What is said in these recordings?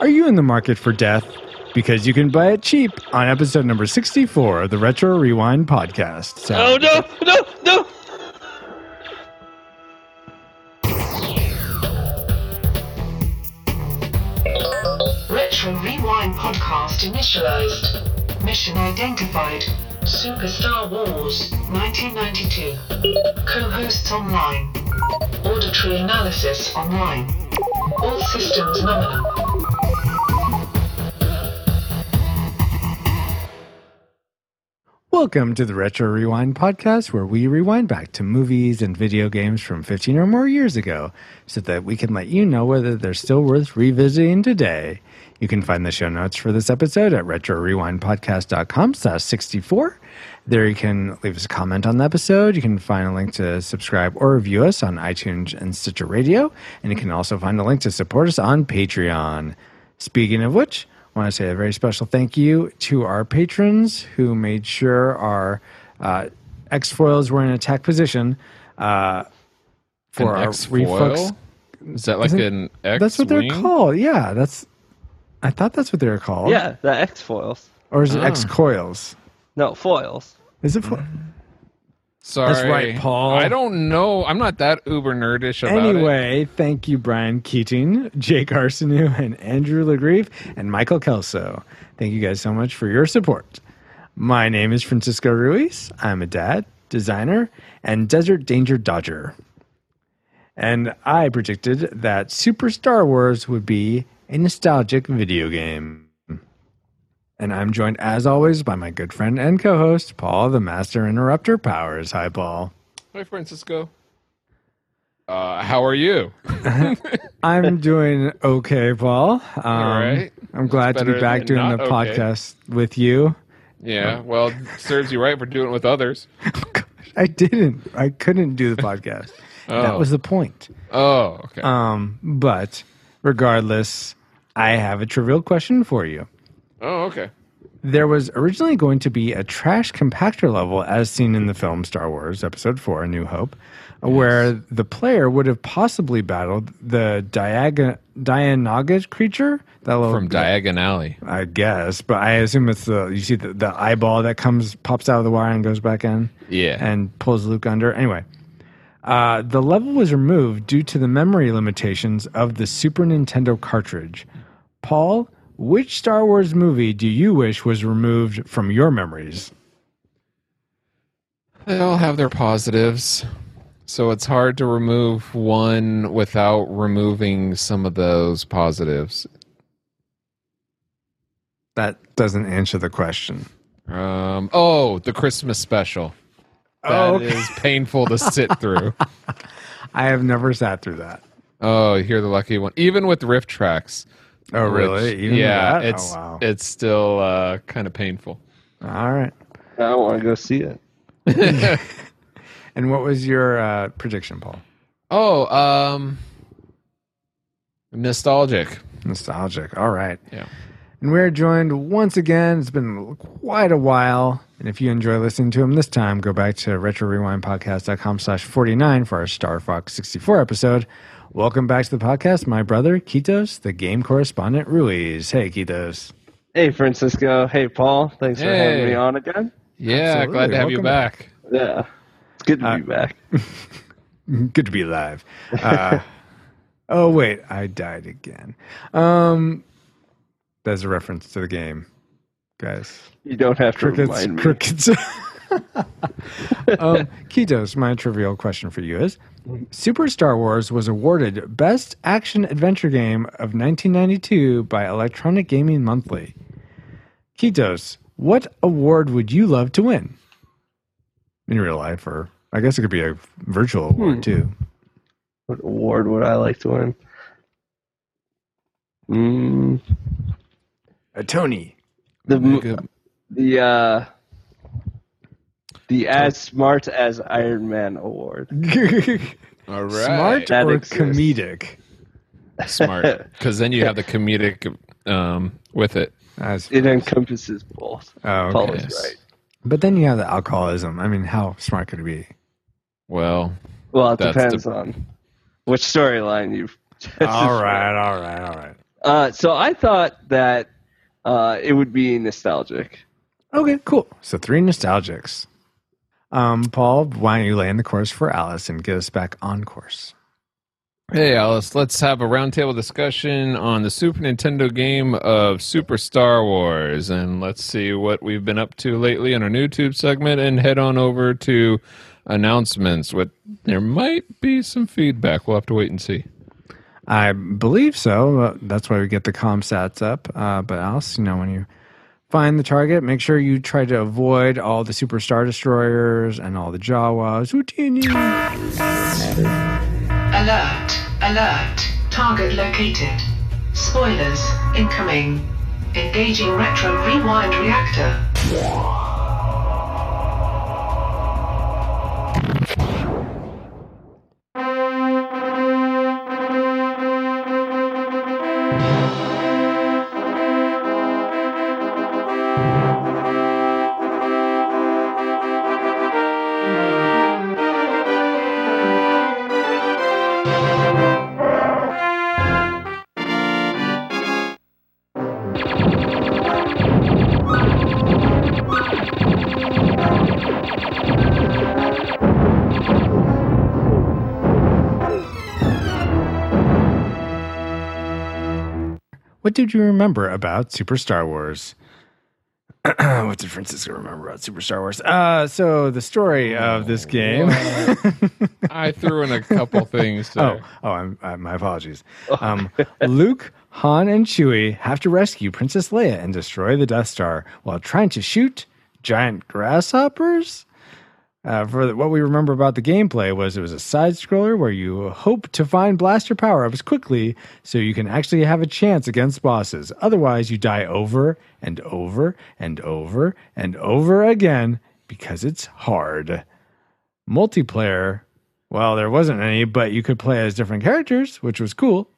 Are you in the market for death? Because you can buy it cheap on episode number 64 of the Retro Rewind podcast. So, Oh no, no, no! Retro Rewind podcast initialized. Mission identified. Super Star Wars 1992. Co-hosts online. Auditory analysis online. All systems nominal. Welcome to the Retro Rewind podcast, where we rewind back to movies and video games from 15 or more years ago so that we can let you know whether they're still worth revisiting today. You can find the show notes for this episode at retrorewindpodcast.com slash 64. There you can leave us a comment on the episode. You can find a link to subscribe or review us on iTunes and Stitcher Radio. And you can also find a link to support us on Patreon. Speaking of which, want to say a very special thank you to our patrons who made sure our uh, X foils were in attack position uh, for An our X-foil? reflex. Is that like Isn't- an X? That's what they're called. Yeah, that's. I thought that's what they were called. Yeah, the X foils. Or is it Oh. X coils? No, foils. Is it? Fo- Sorry, That's right, Paul. I don't know. I'm not that uber nerdish about it. Anyway, thank you, Brian Keating, Jake Arseneau, and Andrew Legrieve, and Michael Kelso. Thank you guys so much for your support. My name is Francisco Ruiz. I'm a dad, designer, and desert danger dodger. And I predicted that Super Star Wars would be a nostalgic video game. And I'm joined, as always, by my good friend and co host, Paul, the Master Interrupter Powers. Hi, Paul. Hi, Francisco. Uh, how are you? I'm doing okay, Paul. Um, All right. I'm glad to be back doing the okay. podcast with you. Yeah, well, serves you right for doing it with others. I didn't. I couldn't do the podcast. That Oh. was the point. Oh, okay. Um, but regardless, I have a trivial question for you. Oh, okay. There was originally going to be a trash compactor level as seen in the film Star Wars Episode 4 A New Hope, where the player would have possibly battled the Diag- Dianoga creature. That little, From Diagon Alley. I guess, but I assume it's the you see the, the eyeball that comes pops out of the wire and goes back in Yeah. and pulls Luke under. Anyway, uh, the level was removed due to the memory limitations of the Super Nintendo cartridge. Paul, which Star Wars movie do you wish was removed from your memories? They all have their positives. So it's hard to remove one without removing some of those positives. That doesn't answer the question. Um, oh, the Christmas special. That Oh, is painful to sit through. I have never sat through that. Oh, you're the lucky one. Even with RiffTrax. Oh, really? Even yeah, that? it's oh, wow. it's still uh, kind of painful. All right. I want to go see it. And what was your uh, prediction, Paul? Oh, um, nostalgic. Nostalgic. All right. Yeah. And we're joined once again. It's been quite a while. And if you enjoy listening to him this time, go back to retrorewindpodcast.com slash 49 for our Star Fox 64 episode. Welcome back to the podcast, my brother, Kitos, the game correspondent Ruiz. Hey, Kitos. Hey, Francisco. Hey, Paul. Thanks for having me on again. Yeah, Absolutely. glad to have you Welcome back. Yeah, it's good to Uh, be back. Good to be alive. Uh, oh, wait. I died again. Um, That's a reference to the game, guys. You don't have to Crickets, remind me. crickets. um, Kitos, my trivial question for you is Super Star Wars was awarded Best Action Adventure Game of 1992 by Electronic Gaming Monthly. Kitos, what award would you love to win? In real life, or I guess it could be a virtual award Hmm. too. What award would I like to win? Mm, A Tony. the the uh, the as smart as Iron Man award. All right. Smart That or exists. comedic? Smart. Because then you have the comedic um, with it. As, It encompasses both. oh, Paul okay. is Yes. right. But then you have the alcoholism. I mean, how smart could it be? Well, Well, it That's depends the- on which storyline you. all right, all right, all right. Uh, so I thought that uh, it would be nostalgic. Okay, cool. So three nostalgics. Um, Paul, why don't you lay in the course for Alice and get us back on course? Hey, Alice, let's have a roundtable discussion on the Super Nintendo game of Super Star Wars. And let's see what we've been up to lately in our YouTube segment and head on over to announcements. What There might be some feedback. We'll have to wait and see. I believe so. That's why we get the com stats up. Uh, but Alice, you know, when you find the target, make sure you try to avoid all the superstar destroyers and all the Jawas. Alert, alert. Target located. Spoilers, incoming. Engaging retro rewind reactor. You remember about Super Star Wars? what did Francisco remember about Super Star Wars? Uh, so the story of this game. I threw in a couple things Oh, there. oh, I'm, uh, my apologies. Um, Luke, Han, and Chewie have to rescue Princess Leia and destroy the Death Star while trying to shoot giant grasshoppers. Uh, for what we remember about the gameplay was it was a side scroller where you hope to find blaster power ups quickly so you can actually have a chance against bosses. Otherwise, you die over and over and over and over again because it's hard. Multiplayer well, there wasn't any, but you could play as different characters, which was cool.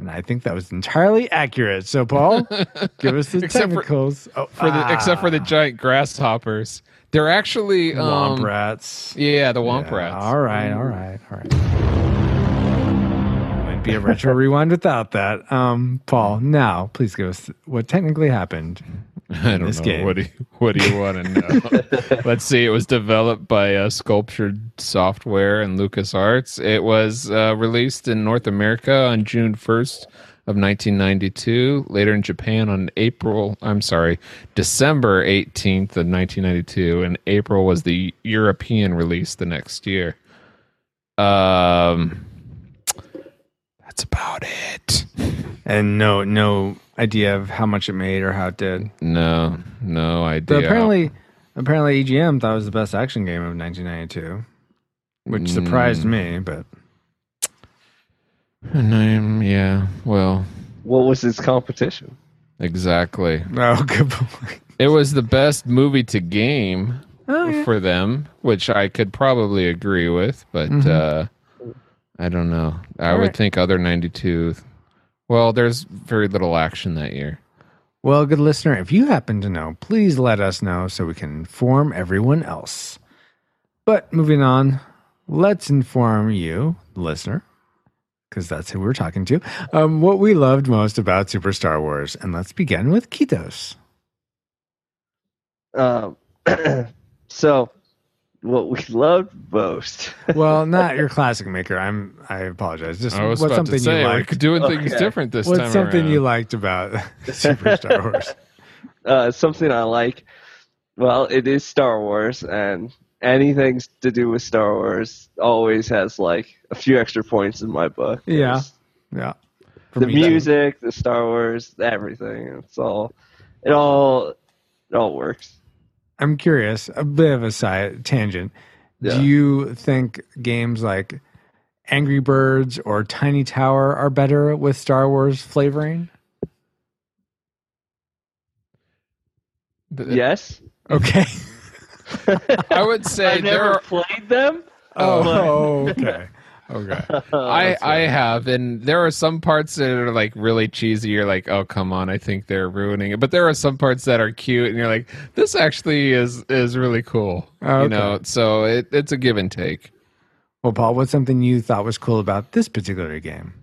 And I think that was entirely accurate. So, Paul, give us the Except for- technicals. oh, For the, Except for the ah, giant grasshoppers. They're actually. Um, womp rats. Yeah, the Womp Yeah, Rats. All right, all right, all right. Might be a retro rewind without that. Um, Paul, now please give us what technically happened. I don't know. game. What do you, what do you want to know? Let's see. It was developed by uh, Sculptured Software and LucasArts. It was uh, released in North America on June 1st of 1992. Later in Japan on April. I'm sorry, December 18th of 1992, and April was the European release the next year. Um, that's about it. And no, no idea of how much it made or how it did. No, no idea. But apparently, apparently EGM thought it was the best action game of 1992, which surprised Mm. me. But Name, yeah. Well, What was its competition? exactly. oh, good point. It was the best movie to game Oh, yeah. for them, which I could probably agree with, but uh, I don't know. I All would right. think other 92. Well, there's very little action that year. Well, good listener, if you happen to know, please let us know so we can inform everyone else. But moving on, let's inform you, the listener, because that's who we're talking to, um, what we loved most about Super Star Wars. And let's begin with Kitos. Um, so, what we loved most. Well, not your classic maker. I'm. I apologize. Just I was what's about something to say you we're liked? doing things Okay. different this What's time something around. you liked about Super Star Wars? uh, something I like. Well, it is Star Wars, and anything to do with Star Wars always has like a few extra points in my book. Yeah. There's Yeah. For the me, too. music, the Star Wars, everything. It's all, it all, it all works. I'm curious, a bit of a side tangent. Yeah. Do you think games like Angry Birds or Tiny Tower are better with Star Wars flavoring? Yes, Okay. I would say I've there never are, played them. oh, okay. Okay. I I have, and there are some parts that are like really cheesy. You're like, oh come on, I think they're ruining it. But there are some parts that are cute, and you're like, this actually is is really cool. Oh, You know, so it, it's a give and take. Well, Paul, what's something you thought was cool about this particular game?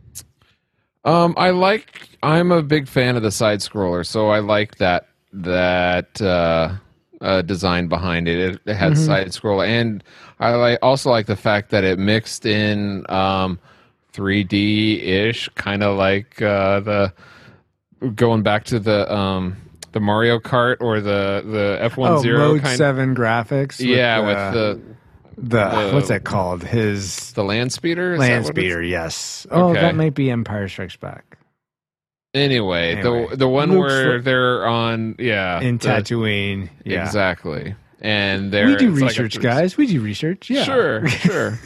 Um, I like. I'm a big fan of the side scroller, so I like that that uh, uh, design behind it. It, it had Mm-hmm. side scroll, and I like also like the fact that it mixed in um, 3D ish, kind of like uh, the going back to the um, the Mario Kart or the the F one Oh, zero kind. Seven graphics. yeah, with the the, the- what's that called? His the land speeder. Is land speeder. Yes. Oh, Okay. that might be Empire Strikes Back Anyway, Anyway, the the one Luke's where fo- they're on yeah in the- Tatooine. Yeah. exactly, and they're We do it's like a research, guys. We do research. Yeah. Sure, sure.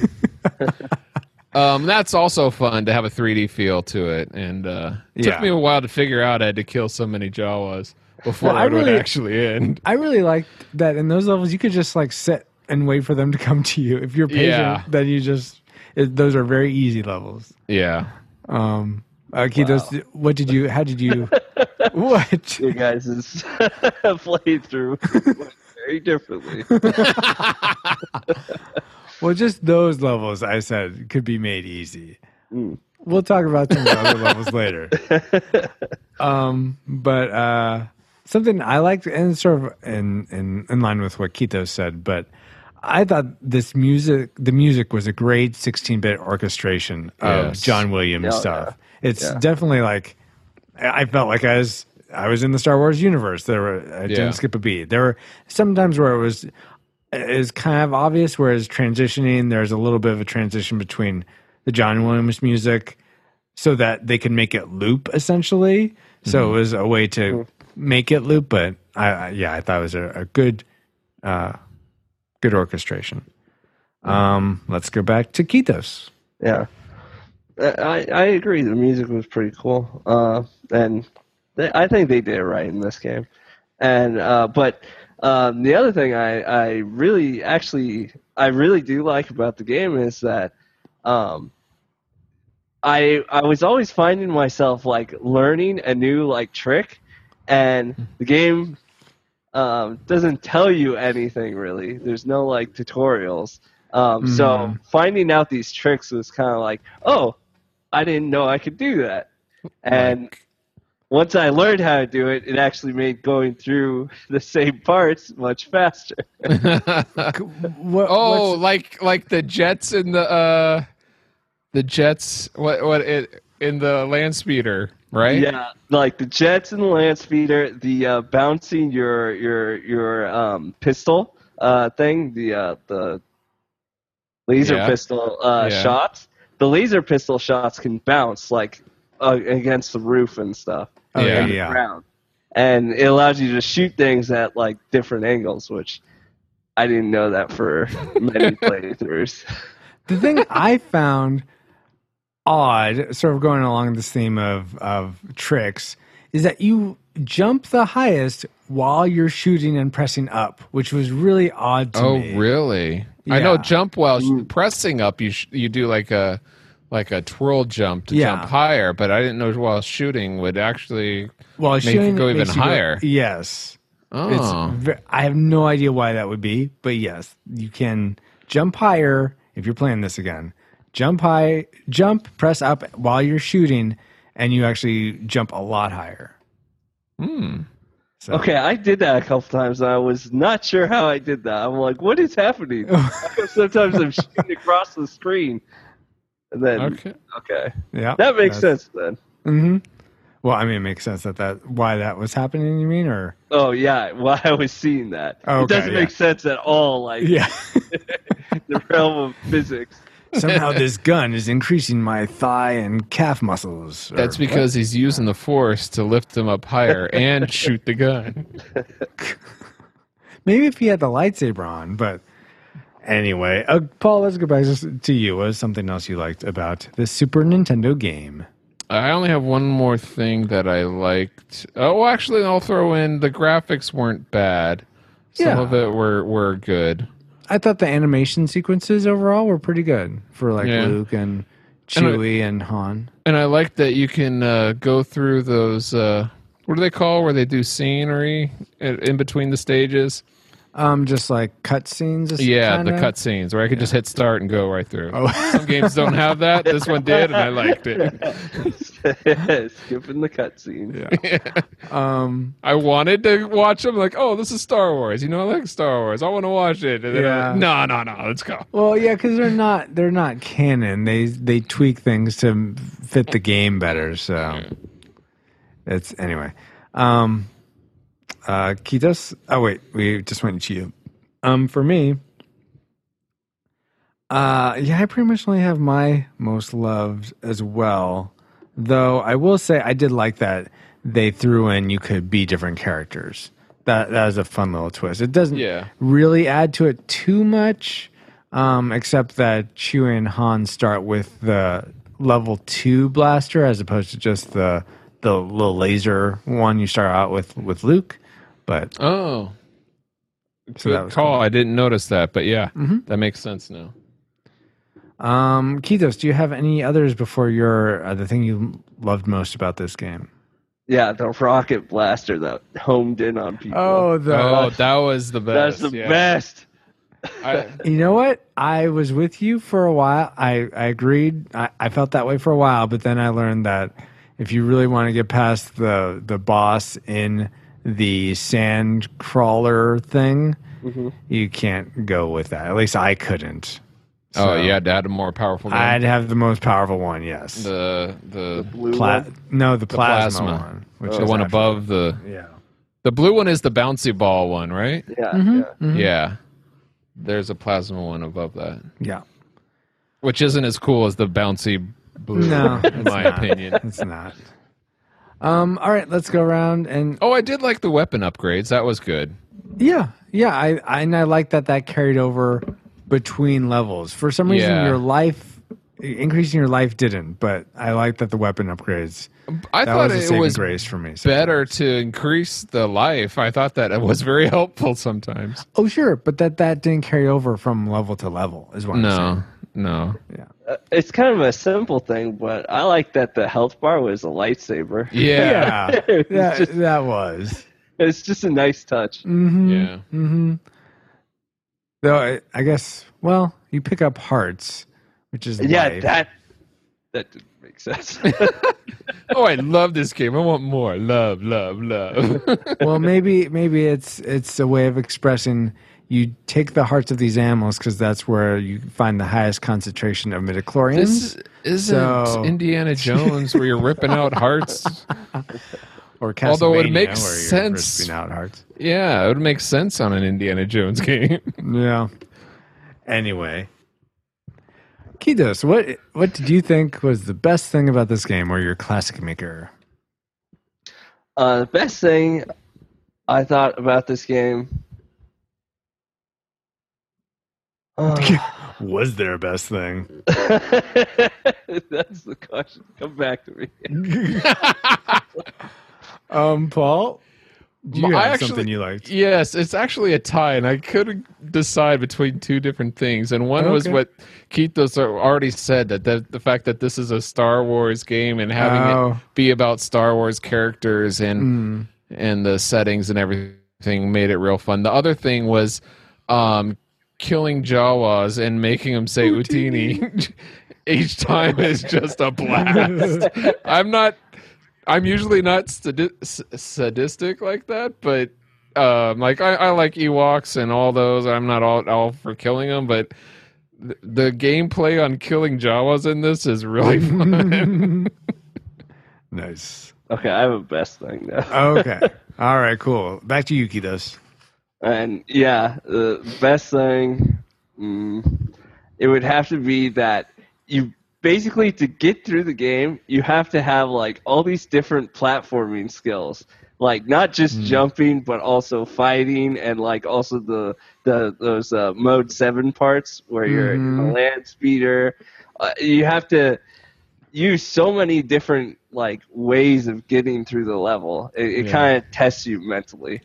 um, that's also fun to have a 3D feel to it, and uh, it Yeah. took me a while to figure out I had to kill so many Jawas before Well, I it would actually end. I really like that in those levels you could just like sit and wait for them to come to you. If you're patient, Yeah. then you just it, those are very easy levels. Yeah. Um, uh, Kitos, what did you? How did you? what? Your guys' playthrough went very differently. Well, just those levels I said could be made easy. Mm. We'll talk about some of the other levels later. Um, but uh, something I liked, and sort of in, in in line with what Keto said, but I thought this music, the music was a great 16-bit orchestration of Yes. John Williams Oh, stuff. It's Yeah. definitely like I felt like I was I was in the Star Wars universe. There were I didn't skip a beat. There were sometimes where it was is kind of obvious, whereas transitioning there's a little bit of a transition between the John Williams music so that they can make it loop essentially. So it was a way to make it loop, but I, I yeah, I thought it was a, a good uh good orchestration. Um let's go back to Ketos. Yeah, I I agree. The music was pretty cool, uh, and they, I think they did it right in this game. And uh, but um, the other thing I I really actually I really do like about the game is that um, I I was always finding myself like learning a new like trick, and the game um, doesn't tell you anything really. There's no like tutorials. Um, So Mhm. finding out these tricks was kind of like, oh, I didn't know I could do that. And once I learned how to do it, it actually made going through the same parts much faster. What, oh, what's- like like the jets in the uh the jets what what it in the land speeder, right? Yeah, like the jets in the land speeder, the uh, bouncing your your your um, pistol uh, thing, the uh, the laser Yeah. pistol uh, Yeah. shots. The laser pistol shots can bounce like uh, against the roof and stuff. oh, yeah, yeah. and the yeah. ground. And it allows you to shoot things at like different angles, which I didn't know that for many playthroughs. The thing I found odd, sort of going along this theme of of tricks, is that you jump the highest while you're shooting and pressing up, which was really odd to Oh, me. really? I know jump while sh- pressing up you sh- you do like a like a twirl jump to Yeah. jump higher, but I didn't know while shooting would actually Well, Make it go even higher. yes. Oh. It's I have no idea why that would be, but yes, you can jump higher if you're playing this again. Jump high, jump, press up while you're shooting, and you actually jump a lot higher. Hmm. So, Okay, I did that a couple times and I was not sure how I did that. I'm like, what is happening? Sometimes I'm shooting across the screen. And then, okay, Okay. yeah, that makes sense then. hmm Well, I mean, it makes sense that that why that was happening. You mean, or Oh, yeah, why I was seeing that. Oh, it doesn't yeah. make sense at all, like yeah, the realm of physics. Somehow this gun is increasing my thigh and calf muscles. That's what? because he's using the force to lift them up higher and shoot the gun. maybe if he had the lightsaber on, but anyway, uh, Paul, let's go back to- to you. What was something else you liked about the Super Nintendo game? I only have one more thing that I liked. Oh, actually, I'll throw in the graphics weren't bad. Some Yeah. of it were were good. I thought the animation sequences overall were pretty good for like Yeah. Luke and And I- Chewie and Han. And I like that you can uh, go through those. Uh, what do they call where they do scenery in between the stages? Um, just like cutscenes. Yeah, kinda. the cutscenes where I could just hit start and go right through. Oh. Some games don't have that. This one did, and I liked it. Skipping the cutscene. Yeah. Um. I wanted to watch them. Like, oh, this is Star Wars. You know, I like Star Wars. I want to watch it. And then Yeah. Like, no, no, no. Let's go. Well, yeah, because they're not they're not canon. They they tweak things to fit the game better. So it's anyway. Um. Uh. Kitos. Oh wait, we just went to you. Um. For me. Uh. Yeah, I pretty much only have my most loved as well. Though I will say I did like that they threw in you could be different characters. That that was a fun little twist. It doesn't Yeah. really add to it too much, um, except that Chewie and Han start with the level two blaster as opposed to just the the little laser one you start out with with Luke. But Oh. So Good that was call. cool. Mm-hmm. I didn't notice that, but yeah, that makes sense now. um, Kitos, do you have any others before your uh, the thing you loved most about this game? Yeah, the rocket blaster that homed in on people. Oh, the Oh, that was the best. that's the yeah. best. I, You know what? I was with you for a while. I, I agreed. I, I felt that way for a while, but then I learned that if you really want to get past the the boss in the sand crawler thing, you can't go with that. At least I couldn't. oh, So, you had to add a more powerful gun. I'd have the most powerful one. Yes. the the Blue Pla- one. no, the plasma, plasma. one, which the is one actually- above the Yeah. the blue one is the bouncy ball one, right? Yeah, Mm-hmm. yeah. Yeah. There's a plasma one above that, Yeah. which isn't as cool as the bouncy blue, No, in my not. opinion. It's not. Um. All right. Let's go around and Oh, I did like the weapon upgrades. That was good. Yeah, yeah, I, I and I like that that carried over between levels. For some reason, Yeah. your life increasing your life didn't, but I like that the weapon upgrades. I That thought was a it was grace for me. so better to increase the life. I thought that it was very helpful sometimes. Oh, sure, but that that didn't carry over from level to level. Is what I'm No, saying. No. Yeah. Uh, It's kind of a simple thing, but I like that the health bar was a lightsaber. Yeah. Yeah, It's that just- that was. It's just a nice touch. Mm-hmm. Yeah. Mm-hmm. Though I, I guess, well, you pick up hearts, which is Yeah, life. that that didn't make sense. Oh, I love this game. I want more. Love, love, love. well, maybe maybe it's it's a way of expressing you take the hearts of these animals because that's where you find the highest concentration of midichlorians. this isn't So- Indiana Jones where you're ripping out hearts. or although it makes where you're sense. ripping out hearts. Yeah, it would make sense on an Indiana Jones game. Yeah. Anyway, Kitos, what what did you think was the best thing about this game, or your classic maker? uh, the best thing I thought about this game. Uh, Was there a best thing? that's the question. Come back to me. Um, Paul, do you I have actually- something you liked? Yes, it's actually a tie, and I couldn't decide between two different things. And one was Okay. what Keithos already said that the, the fact that this is a Star Wars game and having Oh. it be about Star Wars characters and Mm. and the settings and everything made it real fun. The other thing was um, killing Jawas and making them say Utini each time is just a blast. I'm not. I'm usually not sadi- s- sadistic like that, but um, like I, I like Ewoks and all those. I'm not all all for killing them, but th- the gameplay on killing Jawas in this is really fun. Nice. Okay, I have a best thing now. Okay. All right. Cool. Back to you, Kitos. And yeah, the best thing, mm, it would have to be that you basically to get through the game, you have to have like all these different platforming skills, like not just jumping, but also fighting, and like also the the those uh, mode seven parts where you're a land speeder. Uh, you have to use so many different like ways of getting through the level. It, it Yeah. kind of tests you mentally.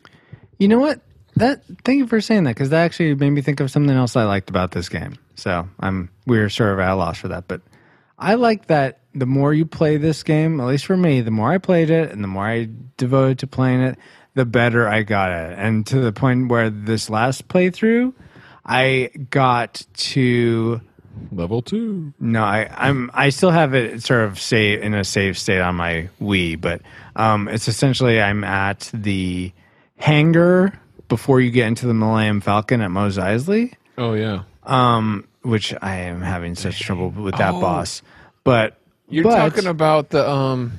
You know what? That thank you for saying that because that actually made me think of something else I liked about this game. So I'm we're sort of at a loss for that, but I like that the more you play this game, at least for me, the more I played it and the more I devoted to playing it, the better I got at it. And to the point where this last playthrough, I got to Level two. No, I, I'm. I still have it sort of say in a save state on my Wii, but um, it's essentially I'm at the hangar before you get into the Millennium Falcon at Mos Eisley, Oh yeah. um, which I am having such trouble with that Oh. boss. But You're but talking about the um.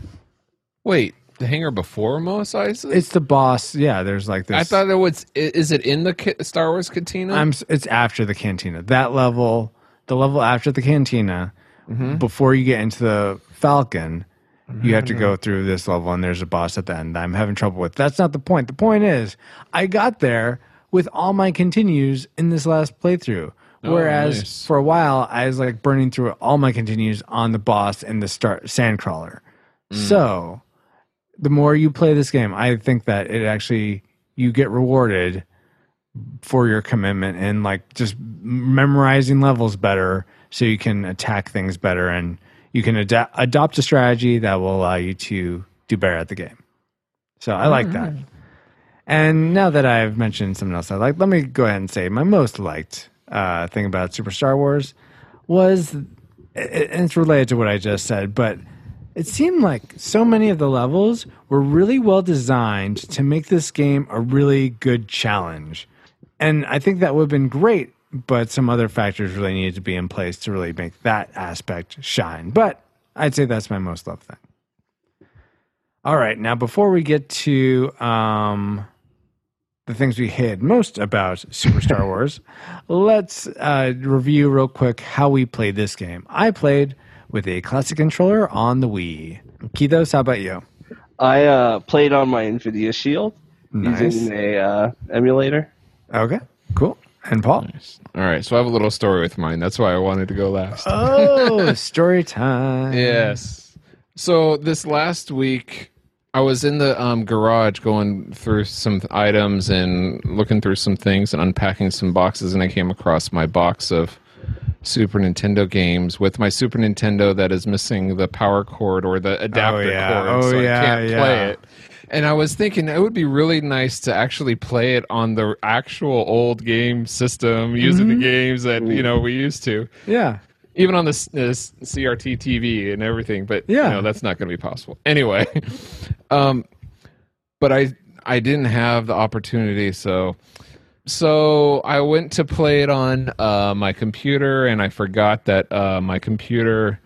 Wait, the hangar before Mos Eisley. it's the boss. Yeah, there's like this. I thought it was. Is it in the Star Wars Cantina? I'm. It's after the cantina. That level, the level after the cantina, before you get into the Falcon, you have to go through this level, and there's a boss at the end. that I'm having trouble with. That's not the point. The point is, I got there with all my continues in this last playthrough. Oh, Whereas nice. for a while, I was like burning through all my continues on the boss and the start sandcrawler. Mm. So, the more you play this game, I think that it actually you get rewarded for your commitment and like just memorizing levels better so you can attack things better and you can adopt a strategy that will allow you to do better at the game. So I like that. And now that I've mentioned something else I like, let me go ahead and say my most liked uh, thing about Super Star Wars was, and it's related to what I just said, but it seemed like so many of the levels were really well designed to make this game a really good challenge. And I think that would have been great, but some other factors really needed to be in place to really make that aspect shine. But I'd say that's my most loved thing. All right, now before we get to um, the things we hate most about Super Star Wars, let's uh, review real quick how we played this game. I played with a classic controller on the Wii. Kitos, how about you? I uh, played on my NVIDIA Shield Nice. using a uh, emulator. Okay, cool. And Paul? All right, so I have a little story with mine. That's why I wanted to go last. Oh, story time. Yes. So this last week, I was in the um, garage going through some items and looking through some things and unpacking some boxes, and I came across my box of Super Nintendo games with my Super Nintendo that is missing the power cord or the adapter oh, yeah. cord, Oh, so yeah, I can't yeah. play it. And I was thinking it would be really nice to actually play it on the actual old game system, using Mm-hmm. the games that you know we used to Yeah. even on this, this CRT TV and everything, but Yeah. you know, that's not going to be possible anyway. um, but I I didn't have the opportunity, so so I went to play it on uh, my computer, and I forgot that uh, my computer.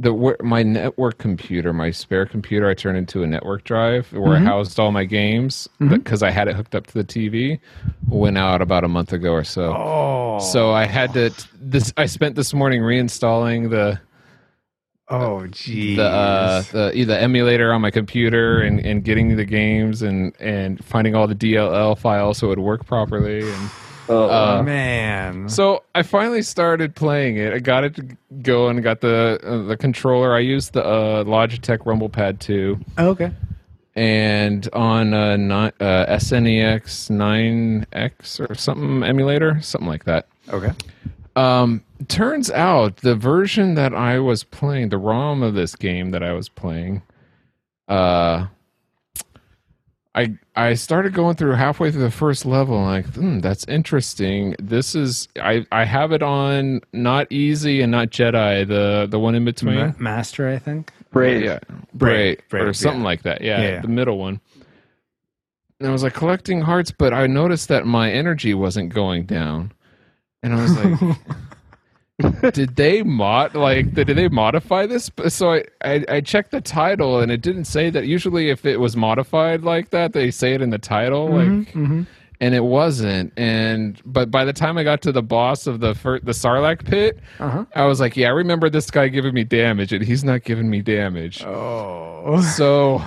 The my network computer, my spare computer, I turned into a network drive where I housed all my games because I had it hooked up to the TV. Went out about a month ago or so. Oh. So I had to this. I spent this morning reinstalling the Oh, geez. the uh, the the emulator on my computer and, and getting the games and and finding all the DLL files so it would work properly. And Oh, uh, Man. so I finally started playing it. I got it to go and got the uh, the controller. I used the uh, Logitech Rumble Pad 2 okay. and on uh, ni- uh, Snes9x or something emulator, something like that. Okay. Um, turns out the version that I was playing, the ROM of this game that I was playing, uh, I I started going through halfway through the first level. Like, hmm, that's interesting. This is I I have it on not easy and not Jedi, the the one in between. Ma- Master, I think. Brave. Yeah, Brave, Brave, or something yeah. like that. Yeah, Yeah, yeah. the middle one. And I was like collecting hearts, but I noticed that my energy wasn't going down, and I was like, "Did they mod like did they modify this?" So I, I I checked the title, and it didn't say that. Usually, if it was modified like that, they say it in the title, like. And it wasn't, and but by the time I got to the boss of the fir- the Sarlacc pit, Uh-huh. I was like, "Yeah, I remember this guy giving me damage, and he's not giving me damage." Oh. so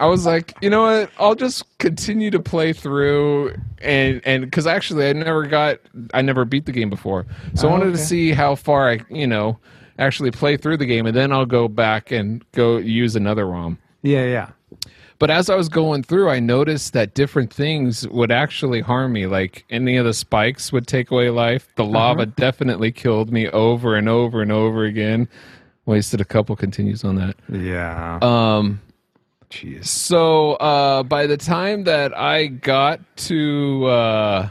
I was like, you know what? I'll just continue to play through and and because actually I never got I never beat the game before, so I Oh, wanted okay. to see how far I you know actually play through the game, and then I'll go back and go use another ROM. Yeah, yeah. But as I was going through, I noticed that different things would actually harm me. Like any of the spikes would take away life. The lava definitely killed me over and over and over again. Wasted a couple continues on that. Yeah. Um, Jeez. so uh, by the time that I got to, uh,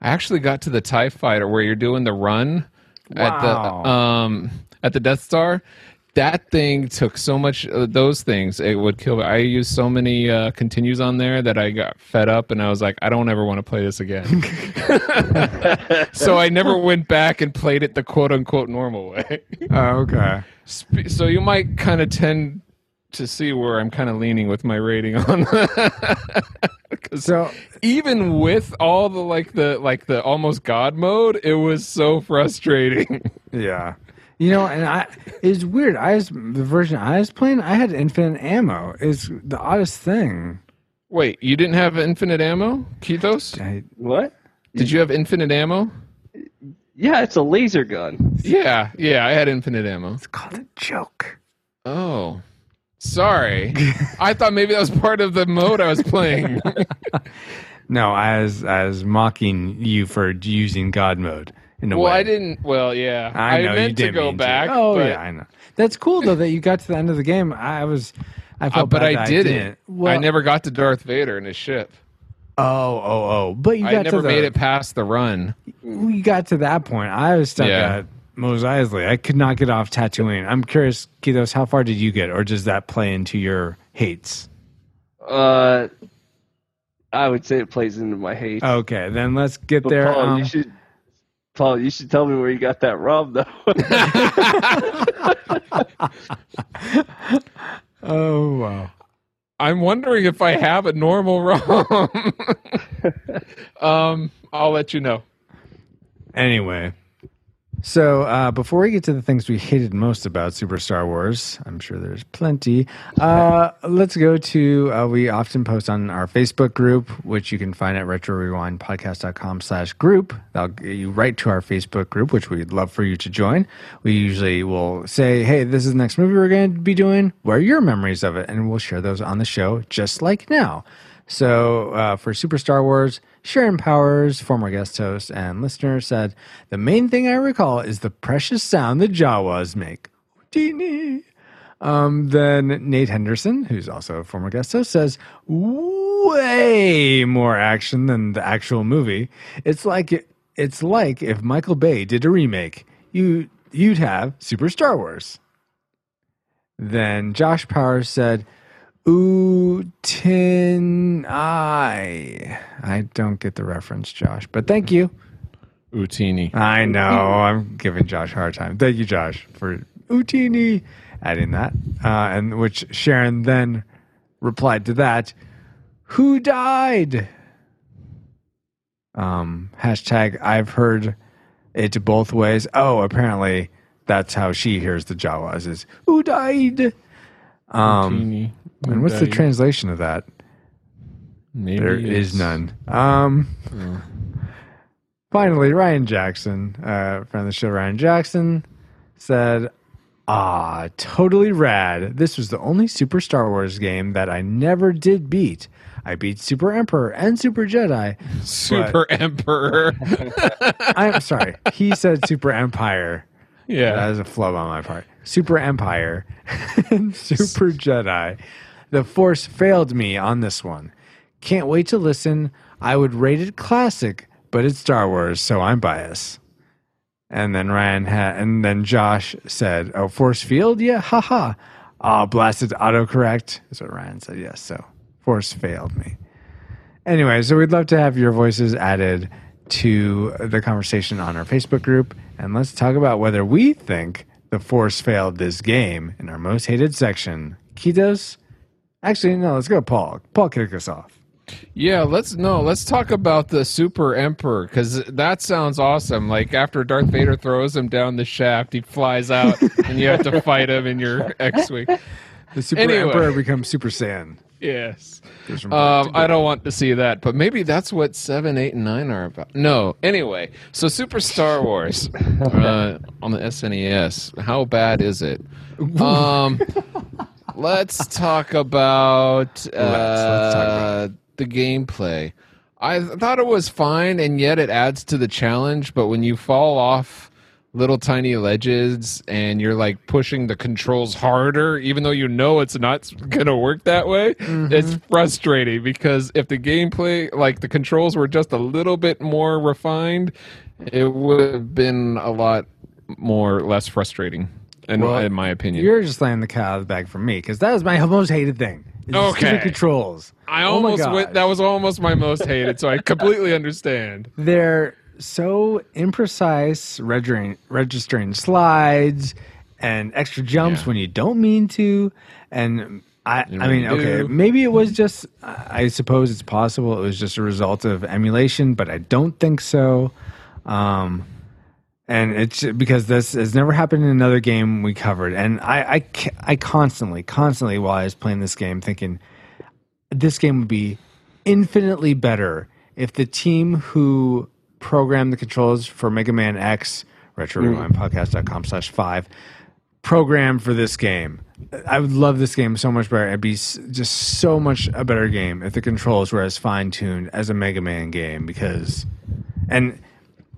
I actually got to the Tie Fighter where you're doing the run at the um at the Death Star. That thing took so much. Uh, those things it would kill. I used so many uh, continues on there that I got fed up, and I was like, I don't ever want to play this again. so I never went back and played it the quote unquote normal way. Oh, okay. So you might kind of tend to see where I'm kind of leaning with my rating on. Because So even with all the like the like the almost god mode, it was so frustrating. yeah. You know, and I it's weird. I was the version I was playing, I had infinite ammo. Is the oddest thing. Wait, you didn't have infinite ammo, Kethos? I, What? Did you have infinite ammo? Yeah, it's a laser gun. Yeah, yeah, I had infinite ammo. it's called a joke. Oh, sorry. I thought maybe that was part of the mode I was playing. No, I was I was mocking you for using God mode in a well, way. I didn't. Well, yeah, I know you meant to didn't go back. Oh but, yeah, I know. That's cool though that you got to the end of the game. I was, I uh, felt, but bad I didn't. didn't. Well, I never got to Darth Vader and his ship. Oh, oh, oh! But you got I never to the, made it past the run. We got to that point. I was stuck Yeah. at Mos Eisley. I could not get off Tatooine. I'm curious, Kitos, how far did you get, or does that play into your hates? Uh, I would say it plays into my hate. Okay, then let's get but there. Paul, um, you should. Paul, you should tell me where you got that ROM, though. oh wow! I'm wondering if I have a normal ROM. um, I'll let you know. Anyway, so uh, before we get to the things we hated most about Super Star Wars, I'm sure there's plenty. Uh, let's go to uh, we often post on our Facebook group, which you can find at retrorewindpodcast.com slash group. That'll get you right to our Facebook group, which we'd love for you to join. We usually will say, hey, this is the next movie we're going to be doing. What are your memories of it? And we'll share those on the show, just like now. So uh, for Super Star Wars, Sharon Powers, former guest host and listener, said, The main thing I recall is the precious sound the Jawas make. Um, then Nate Henderson, who's also a former guest host, says, way more action than the actual movie. It's like it's like if Michael Bay did a remake. You you'd have Super Star Wars. Then Josh Powers said, Utin I. I don't get the reference, Josh, but thank you. Utini. I know. I'm giving Josh a hard time. Thank you, Josh, for Utini adding that. Uh, and which Sharon then replied to that. Who died? Um, hashtag I've heard it both ways. Oh, apparently that's how she hears the Jawas is who died? Um, Utini. And what's the translation of that? Maybe There is none. Um, Oh. finally, Ryan Jackson, uh, friend of the show, Ryan Jackson, said, Ah, totally rad. This was the only Super Star Wars game that I never did beat. I beat Super Emperor and Super Jedi. Super Emperor. I'm sorry. He said Super Empire. Yeah. That was a flub on my part. Super Empire and Super Jedi. The Force failed me on this one. Can't wait to listen. I would rate it classic, but it's Star Wars, so I'm biased. And then Ryan and then Josh said, "Oh, Force Field, yeah, haha. Ah, blasted autocorrect." Is what Ryan said. Yes, so Force failed me. Anyway, so we'd love to have your voices added to the conversation on our Facebook group, and let's talk about whether we think the Force failed this game in our most hated section. Kitos? Actually, no, let's go to Paul. Paul, kick us off. Yeah, let's no, let's talk about the Super Emperor because that sounds awesome. Like after Darth Vader throws him down the shaft, he flies out, and you have to fight him in your X-wing. The Super Anyway. Emperor becomes Super Saiyan. Yes. Um, I don't want to see that, but maybe that's what seven, eight, and nine are about. No. Anyway, so Super Star Wars uh, on the SNES. How bad is it? Um, let's talk about, uh, let's talk about the gameplay. I thought it was fine, and yet it adds to the challenge. But when you fall off little tiny ledges and you're like pushing the controls harder, even though you know it's not gonna work that way, it's frustrating because if the gameplay, like the controls were just a little bit more refined, it would have been a lot more less frustrating. In, Well, in my opinion, You're just laying the cat out of the bag for me because that was my most hated thing. Okay. controls. I Oh almost went, that was almost my most hated, so I completely understand. They're so imprecise, registering, registering slides and extra jumps Yeah. when you don't mean to. And I, I mean, okay, maybe it was just, I suppose it's possible it was just a result of emulation, but I don't think so. Um, and it's because this has never happened in another game we covered. And I, I, I constantly, constantly while I was playing this game, thinking this game would be infinitely better if the team who programmed the controls for Mega Man X, retro mm. rewind podcast.com slash five, programmed for this game. I would love this game so much better. It'd be just so much a better game if the controls were as fine tuned as a Mega Man game because, and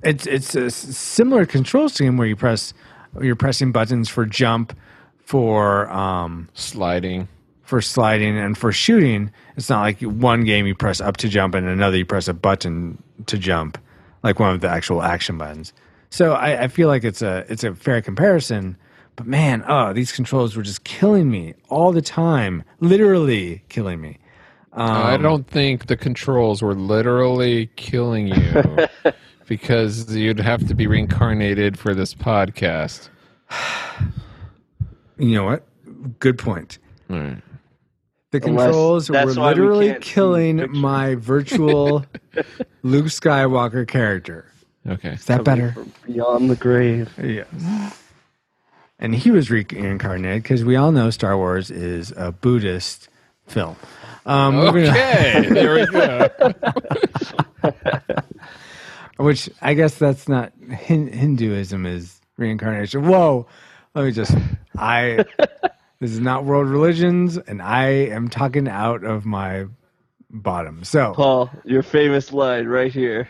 it's it's a s- similar control scheme where you press you're pressing buttons for jump, for um, Sliding. for sliding and for shooting. It's not like one game you press up to jump and another you press a button to jump, like one of the actual action buttons. So I, I feel like it's a it's a fair comparison. But man, oh, these controls were just killing me all the time, literally killing me. Um, I don't think the controls were literally killing you because you'd have to be reincarnated for this podcast. You know what? Good point. All right. The Unless controls were that's why we literally killing my virtual Luke Skywalker character. Okay. Is that better? Beyond the grave. Yes. And he was reincarnated because we all know Star Wars is a Buddhist film. Um, Okay. there we go. which I guess that's not Hin- Hinduism is reincarnation. Whoa, let me just I. This is not world religions, and I am talking out of my bottom. So, Paul, your famous line right here.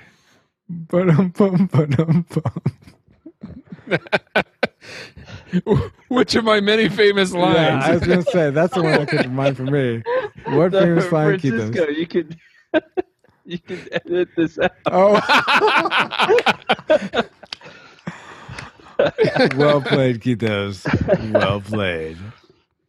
ba-dum, bum, ba-dum, bum. Which of my many famous lines? yeah, I was gonna say that's the one that comes to mind for me. What No, famous line keep Francisco, those? you could you can edit this out. Oh, well played, Kitos. Well played.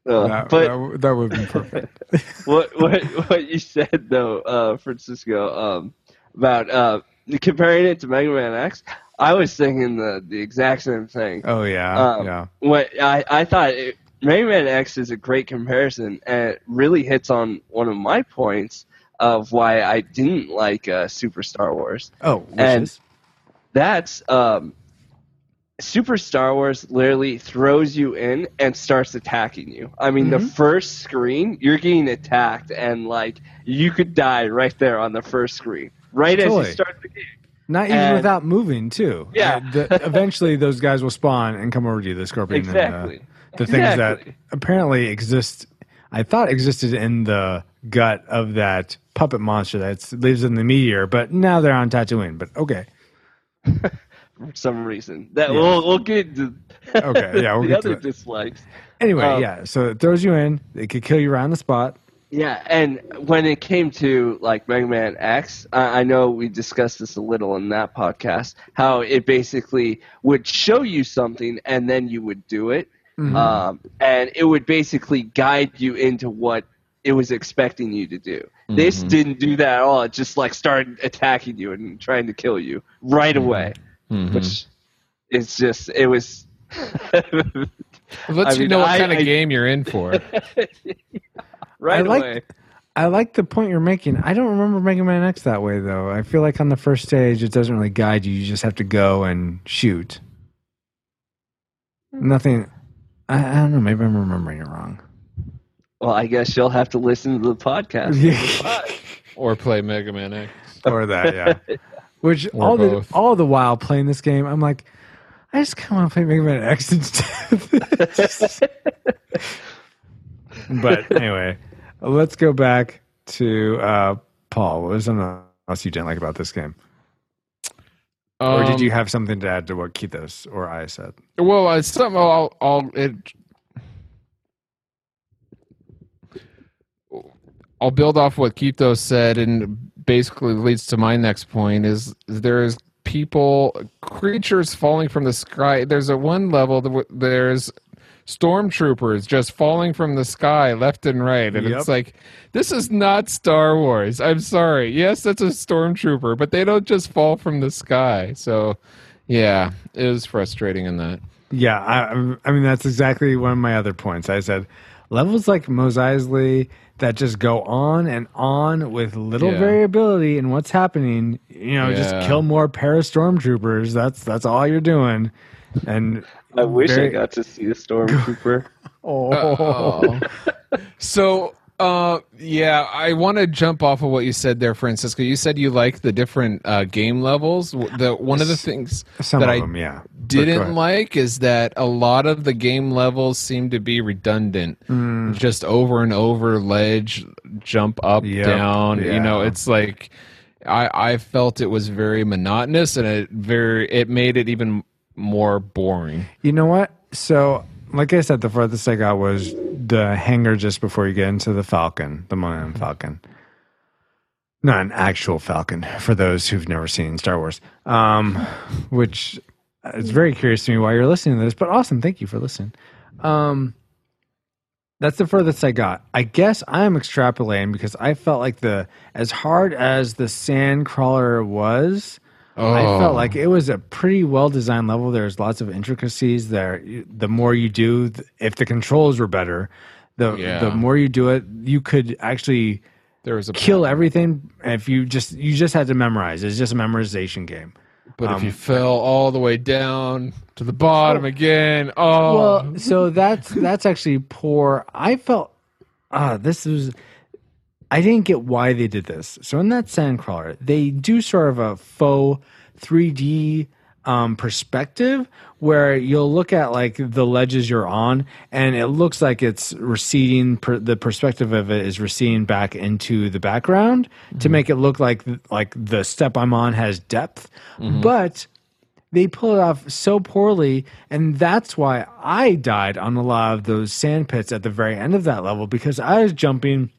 Uh, That, but that, that would be perfect. what what what you said though, uh, Francisco, um, about uh, comparing it to Mega Man X, I was thinking the the exact same thing. Oh yeah, Um, yeah. What I I thought it, Mega Man X is a great comparison, and it really hits on one of my points of why I didn't like uh, Super Star Wars. Oh, which and- is That's um, Super Star Wars literally throws you in and starts attacking you. I mean, the Mhm. first screen, you're getting attacked, and like you could die right there on the first screen, right as you start the game. not even and- without moving too. Yeah. Uh, the, eventually those guys will spawn and come over to you. The scorpion, Exactly. and uh, the things that apparently exist. I thought existed in the gut of that puppet monster that lives in the meteor, but now they're on Tatooine. But okay, For some reason, that Yeah. we'll we'll get into Okay, yeah, we'll the get to other it. dislikes. anyway, Um, yeah. So it throws you in. It could kill you right on the spot. Yeah, and when it came to like Mega Man X, I, I know we discussed this a little in that podcast. How it basically would show you something and then you would do it, Mhm. um, and it would basically guide you into what it was expecting you to do. This Mhm. didn't do that at all. It just like started attacking you and trying to kill you right away, Mhm. which is just it was. It lets I you mean, know what I- kind of I- game you're in for. right I like- away. I like the point you're making. I don't remember Mega Man X that way though. I feel like on the first stage it doesn't really guide you. You just have to go and shoot. Nothing. I, I don't know. Maybe I'm remembering it wrong. Well, I guess you'll have to listen to the podcast. or play Mega Man X. or that, yeah. Which Or all the all the while playing this game, I'm like, I just kind of want to play Mega Man X instead. but anyway, let's go back to uh, Paul. What was something else you didn't like about this game, or did Um, you have something to add to what Kitos or I said? Well, it's something I'll, I'll it. I'll build off what Kitos said, and basically leads to my next point: is there is people, creatures falling from the sky. There's a one level. that There's stormtroopers just falling from the sky left and right, and Yep. it's like this is not Star Wars. I'm sorry. Yes, that's a stormtrooper, but they don't just fall from the sky. So, yeah, it was frustrating in that. Yeah, I, I mean that's exactly one of my other points. I said levels like Mos Eisley that just go on and on with little Yeah. variability in what's happening. You know, just kill more para stormtroopers. That's that's all you're doing. And I wish very- I got to see a stormtrooper. Oh, Oh. so uh yeah i want to jump off of what you said there francisco. You said you like the different uh game levels. The one of the things some that i them, yeah. Didn't like is that a lot of the game levels seem to be redundant. Mm. just over and over ledge jump up Yep, down you know it's like i i felt it was very monotonous and it very it made it even more boring. You know what? So, like I said, the furthest I got was the hangar just before you get into the Falcon, the Millennium Falcon. Not an actual Falcon for those who've never seen Star Wars. Um, which is very curious to me why you're listening to this, but awesome. Thank you for listening. Um, that's the furthest I got. I guess I'm extrapolating because I felt like the as hard as the sand crawler was, I Oh. felt like it was a pretty well designed level. There's lots of intricacies there. The more you do, if the controls were better, the Yeah. the more you do it, you could actually there was a kill everything. If you just you just had to memorize. It's just a memorization game. But if Um, you fell all the way down to the bottom again, oh, Well, so that's that's actually poor. I felt ah, this was. I didn't get why they did this. So in that Sandcrawler, they do sort of a faux 3D um, perspective where you'll look at like the ledges you're on, and it looks like it's receding. Per, the perspective of it is receding back into the background to make it look like like the step I'm on has depth, but they pull it off so poorly and that's why i died on a lot of those sand pits at the very end of that level because i was jumping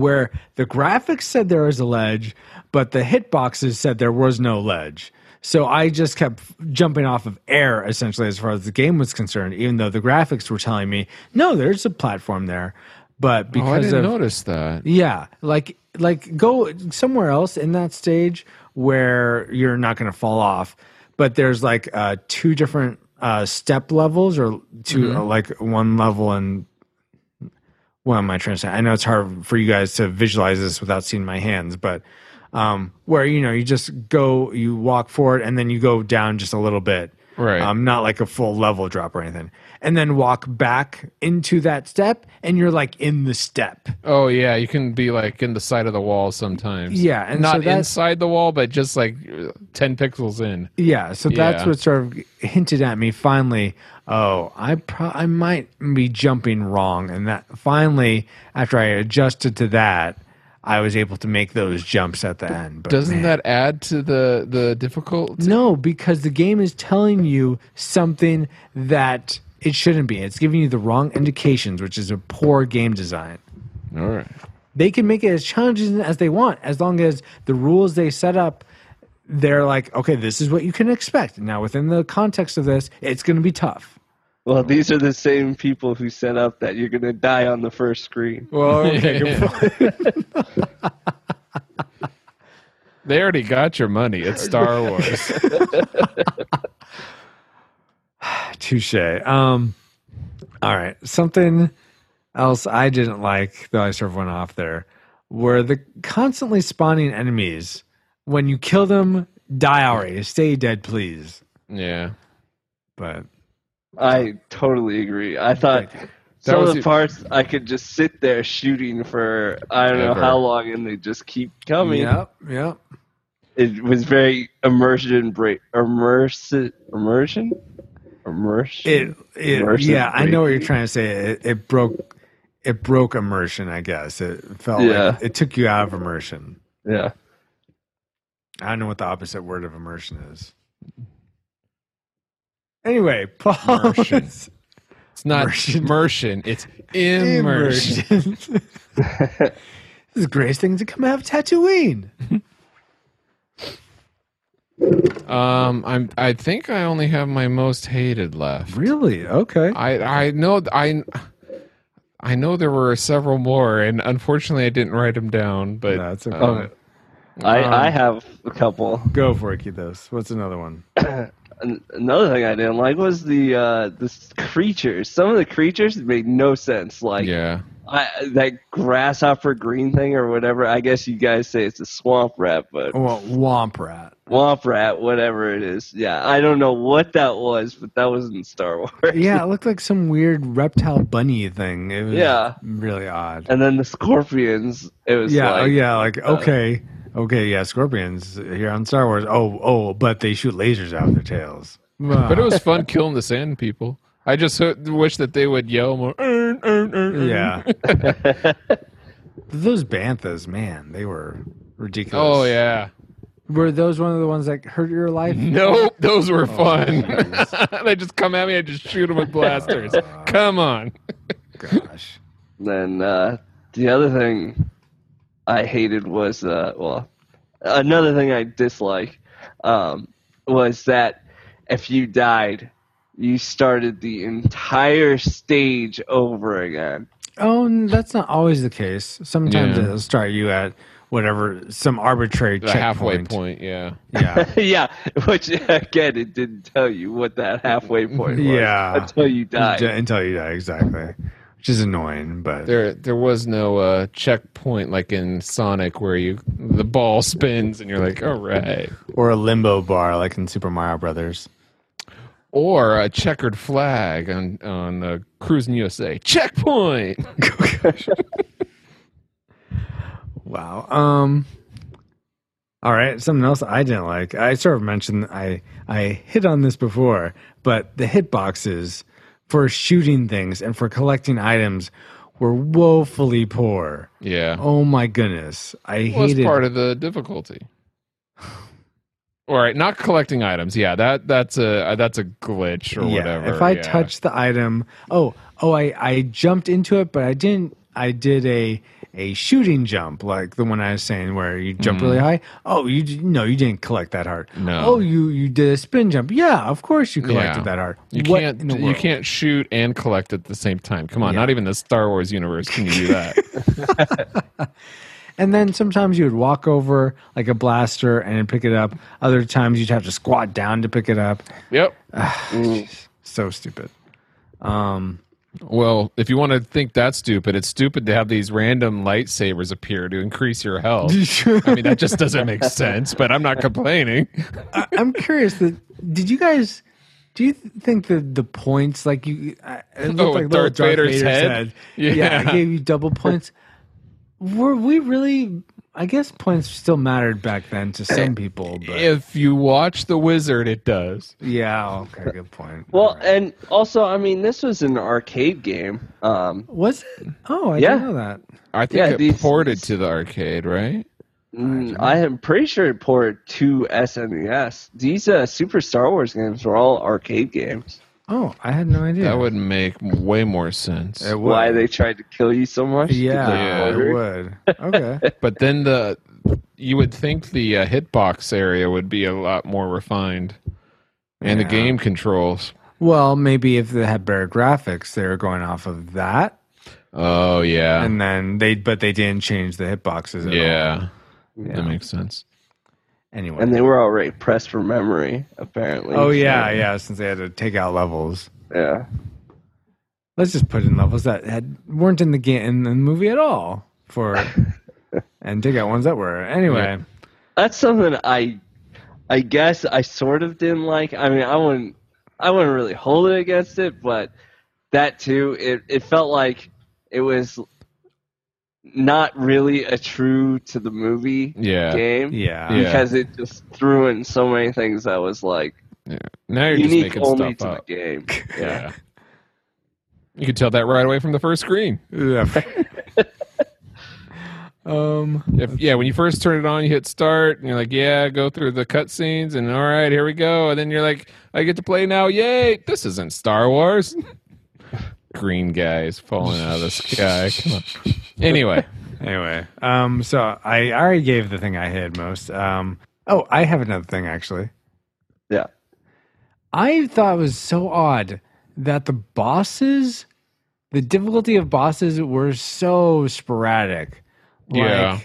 where the graphics said there was a ledge but the hitboxes said there was no ledge so i just kept jumping off of air essentially as far as the game was concerned even though the graphics were telling me no there's a platform there but because oh, I didn't of notice that. yeah, like like go somewhere else in that stage where you're not going to fall off. But there's like uh, two different uh, step levels, or 2 uh, like one level and what am I trying to say? I know it's hard for you guys to visualize this without seeing my hands, but um, where you know you just go, you walk forward, and then you go down just a little bit, Right. Um, not like a full level drop or anything, and then walk back into that step, and you're like in the step. Oh yeah, you can be like in the side of the wall sometimes. Yeah, and not so inside the wall, but just like uh, ten pixels in. Yeah, so that's Yeah. what sort of hinted at me finally. Oh, I pro- I might be jumping wrong, and that finally, after I adjusted to that, I was able to make those jumps at the end. But Doesn't man. that add to the the difficulty? No, because the game is telling you something that it shouldn't be. It's giving you the wrong indications, which is a poor game design. All right. They can make it as challenging as they want, as long as the rules they set up, they're like, okay, this is what you can expect. Now, within the context of this, it's going to be tough. Well, these are the same people who set up that you're gonna die on the first screen. Well, okay. They already got your money. It's Star Wars. Touche. Um, all right. Something else I didn't like, though I sort of went off there, were the constantly spawning enemies. When you kill them, die already. Stay dead, please. yeah. But I totally agree. I thought some was of the the- parts I could just sit there shooting for I don't know how long, and they just keep coming. yep, yep. It was very immersion break, immersive, immersion, immersion. It, it Immersive yeah, I know what you're trying to say. It, it broke, it broke immersion. I guess it felt Yeah. like it took you out of immersion. yeah. I don't know what the opposite word of immersion is. Anyway, Paul. Immersion. It's not Immersion. immersion. It's immersion. Immersion. this is the greatest thing to come out of Tatooine. Um, I'm. I think I only have my most hated left. Really? Okay. I I know I I know there were several more, and unfortunately I didn't write them down. But That's okay. uh, I, Um, I have a couple. Go for it, Kitos. What's another one? Another thing I didn't like was the uh, the creatures. Some of the creatures made no sense. Like yeah, I, that grasshopper green thing or whatever. I guess you guys say it's a swamp rat, but Well, Womp Rat. swamp rat, whatever it is. Yeah, I don't know what that was, but that was in Star Wars. Yeah, it looked like some weird reptile bunny thing. It was Yeah. really odd. And then the scorpions. It was Yeah, like, oh yeah, like uh, okay, okay, yeah, scorpions here on Star Wars. Oh, oh, but they shoot lasers out of their tails. but it was fun killing the sand people. I just ho- wish that they would yell more. "Earn, earn, earn, earn." yeah. those banthas, man, they were ridiculous. Oh yeah. were those one of the ones that hurt your life? Nope, those Oh, were fun. they just come at me. I just shoot them with blasters. Come on. Gosh. Then uh, the other thing I hated was uh, well, another thing I dislike um, was that if you died, you started the entire stage over again. Oh, n- that's not always the case. Sometimes Yeah. it'll start you at whatever some arbitrary The halfway checkpoint. point. Yeah. Yeah. yeah, which again, it didn't tell you what that halfway point was Yeah. until you died. Until you die, exactly. Which is annoying, but There, there was no uh, checkpoint like in Sonic where you the ball spins and you're like, all right, or a limbo bar like in Super Mario Brothers. Or a checkered flag on on uh, Cruis'n USA checkpoint. Wow. Um. All right. Something else I didn't like. I sort of mentioned I I hit on this before, but the hitboxes for shooting things and for collecting items were woefully poor. Yeah, Oh my goodness! I was hated. part of the difficulty. All right, not collecting items. Yeah, that that's a that's a glitch or yeah. whatever. If I yeah. touched the item, oh oh, I I jumped into it, but I didn't. I did a a shooting jump like the one I was saying where you jump really high. Oh, you no, you didn't collect that. Mm. No. Oh, you you did a spin jump. Yeah, of course you collected Yeah. that hard. You What can't you can't shoot and collect at the same time. Come on, Yeah. not even the Star Wars universe can you do that. And then sometimes you would walk over like a blaster and pick it up. Other times you'd have to squat down to pick it up. yep. So stupid. Um, Well, if you want to think that's stupid, it's stupid to have these random lightsabers appear to increase your health. I mean, that just doesn't make sense, but I'm not complaining. I, I'm curious. That did you guys? Do you think that the points, like you, it looked Oh, like with little Darth Vader's head? Yeah. Yeah. it gave you double points. Were we really? I guess points still mattered back then to some people, but If you watch The Wizard, it does. yeah, okay, good point. well, All right. and also, I mean, this was an arcade game. Um, was it? Oh, I Yeah. didn't know that. I think Yeah, it these- ported to the arcade, right? Mm, I am pretty sure it ported to SNES. These uh, Super Star Wars games were all arcade games. Oh, I had no idea. That would make way more sense. It would. Why they tried to kill you so much? Yeah, Yeah. it would. Okay. But then the you would think the uh, hitbox area would be a lot more refined, and Yeah. the game controls. well, maybe if they had better graphics, they were going off of that, Oh yeah, and then they, but they didn't change the hitboxes. At yeah, all. that makes sense. Anyway. And they were already pressed for memory, apparently. oh yeah, so, yeah. Since they had to take out levels, yeah. let's just put in levels that had weren't in the game in the movie at all for, and take out ones that were. Anyway, That's something I, I guess I sort of didn't like. I mean, I wouldn't, I wouldn't really hold it against it, but that too, it it felt like it was not really a true to the movie Yeah. game. yeah, Yeah. Because it just threw in so many things that was like Yeah. Now you're just making only stuff to up. the game. Yeah. You could tell that right away from the first screen. yeah. um. If yeah, when you first turn it on, you hit start, and you're like, "Yeah, go through the cutscenes," and all right, here we go. And then you're like, "I get to play now! Yay! This isn't Star Wars." Green guys falling out of the sky. Come on. Anyway, Anyway, um, so I already gave the thing I hid most. Um, oh, I have another thing actually. Yeah. I thought it was so odd that the bosses, the difficulty of bosses were so sporadic. Yeah.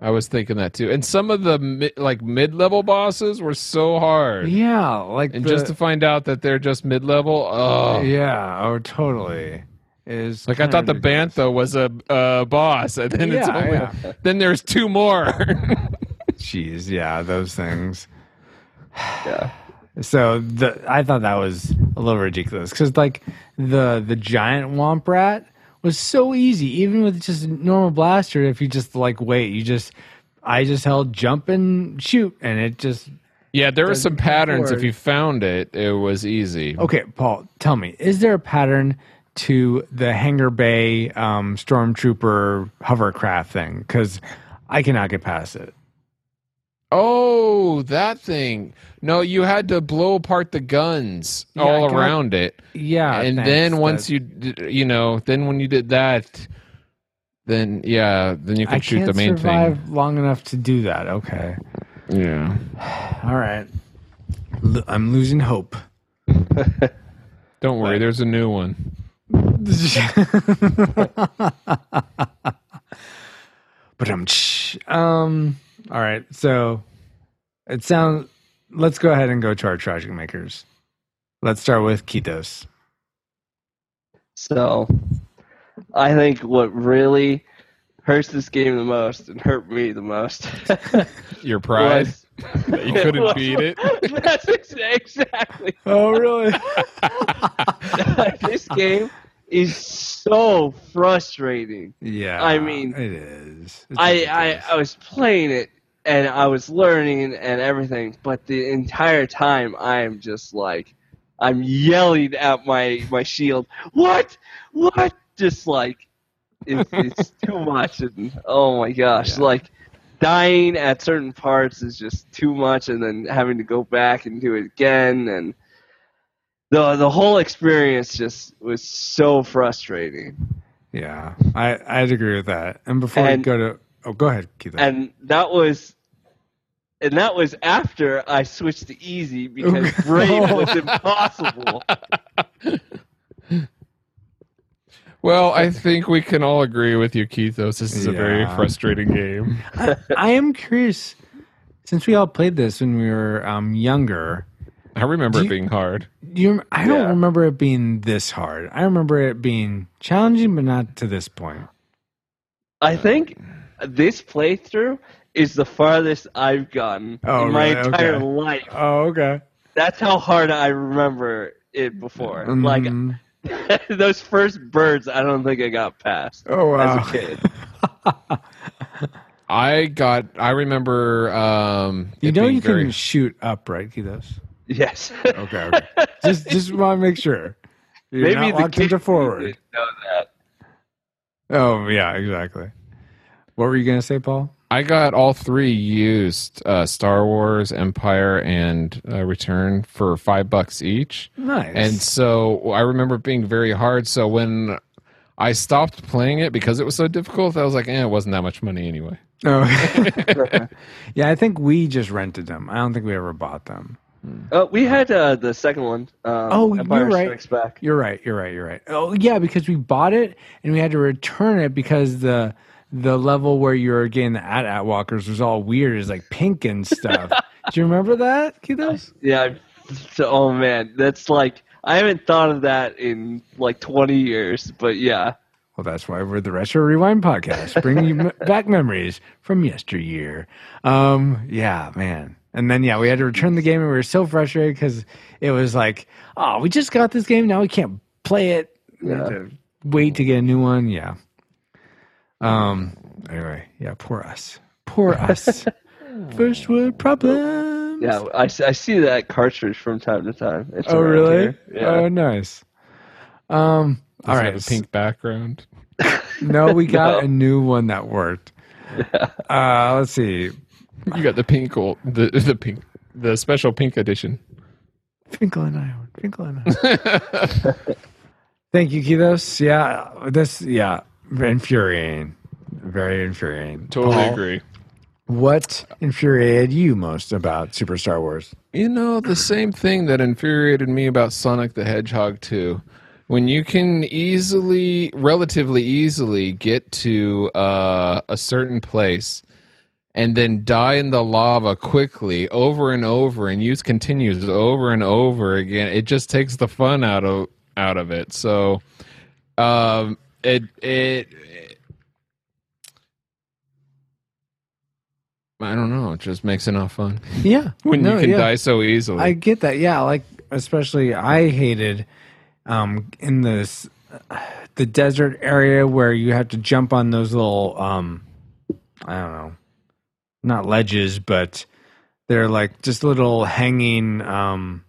I was thinking that too. And some of the mi- like mid-level bosses were so hard. yeah, like And the- just to find out that they're just mid-level, oh. yeah, oh, totally. Is Like I thought the bantha was a uh, boss, and then it's Yeah, only, yeah. then there's two more. Jeez, yeah, those things. Yeah. So the I thought that was a little ridiculous because like the the giant womp rat was so easy, even with just a normal blaster. If you just like wait, you just I just held jump and shoot, and it just yeah, there were some Doesn't patterns. If you found it, it was easy. okay. Paul, tell me, is there a pattern to the Hangar Bay um, stormtrooper hovercraft thing? Because I cannot get past it. Oh, that thing. No, you had to blow apart the guns Yeah, all got- around it. Yeah, and thanks, then once you you know, then when you did that, then yeah, then you can I shoot the main survive long enough to do that. Okay. Yeah. All right. L- I'm losing hope. Don't worry, there's a new one. but I'm um all right. So it sounds let's go ahead and go to our tragic makers. Let's start with Kitos. So, I think what really hurts this game the most and hurt me the most Your pride was that you couldn't beat it. That's exactly. Oh really? this game is so frustrating. yeah. I mean, it is. It's I, I. I was playing it and I was learning and everything, but the entire time I am just like I'm yelling at my my shield. What? What? Just like it's it's too much and oh my gosh, Yeah. like dying at certain parts is just too much and then having to go back and do it again and the the whole experience just was so frustrating. yeah. I I'd agree with that. And before we go to oh go ahead, Kitos. and that was and that was after I switched to easy because Okay. brave was impossible. Well, I think we can all agree with you, Kitos. This is a very frustrating game. I, I am curious since we all played this when we were um, younger. I remember Do it being hard. You, I don't Yeah. remember it being this hard. I remember it being challenging, but not to this point. I think this playthrough is the farthest I've gotten Oh, in my really? entire Okay. life. Oh, okay. That's how hard I remember it before. Like Mhm. those first birds, I don't think I got past oh wow. as a kid. I got. I remember. Um, you know being you very, can shoot up, right, Kitos? Yes. Okay, okay. just just want to make sure. You're Maybe not the locked kids forward. didn't know that. Oh yeah, exactly. What were you gonna say, Paul? I got all three used: uh, Star Wars, Empire, and uh, Return for five bucks each. Nice. And so I remember it being very hard. So when I stopped playing it because it was so difficult, I was like, eh, it wasn't that much money anyway. oh. yeah, I think we just rented them. I don't think we ever bought them. Uh, we had uh, the second one. Um, Oh, Empire you're right. Strikes Back. You're right. You're right. You're right. Oh yeah, because we bought it and we had to return it because the the level where you were getting the AT-AT walkers was all weird. It's like pink and stuff. Do you remember that, Kitos? Yeah. So, oh man, that's like I haven't thought of that in like 20 years, but yeah. Well, that's why we're the Retro Rewind podcast, bringing you back memories from yesteryear. Um, yeah, man. And then yeah, we had to return the game, and we were so frustrated because it was like, oh, we just got this game, now we can't play it. We had Yeah. to wait to get a new one. Yeah. Um. Anyway, yeah. Poor us. Poor us. First world problems. Yeah, I see that cartridge from time to time. It's Oh really? Yeah. Oh nice. Um. All Does it right. have a pink background. No, we got No. a new one that worked. Uh, let's see. You got the pink, old, the the pink, the special pink edition. Finkel and I. Finkel and I. Thank you, Kitos. Yeah, this. Yeah, infuriating. Very infuriating. Totally Paul, agree. What infuriated you most about Super Star Wars? You know, the same thing that infuriated me about Sonic the Hedgehog 2. When you can easily, relatively easily, get to uh, a certain place and then die in the lava quickly over and over and use continues over and over again, it just takes the fun out of out of it. So um, it it I don't know. It just makes it not fun Yeah, when no, you can yeah. die so easily. I get that. Yeah, like especially I hated um in this the desert area where you have to jump on those little um I don't know. Not ledges, but they're like just little hanging um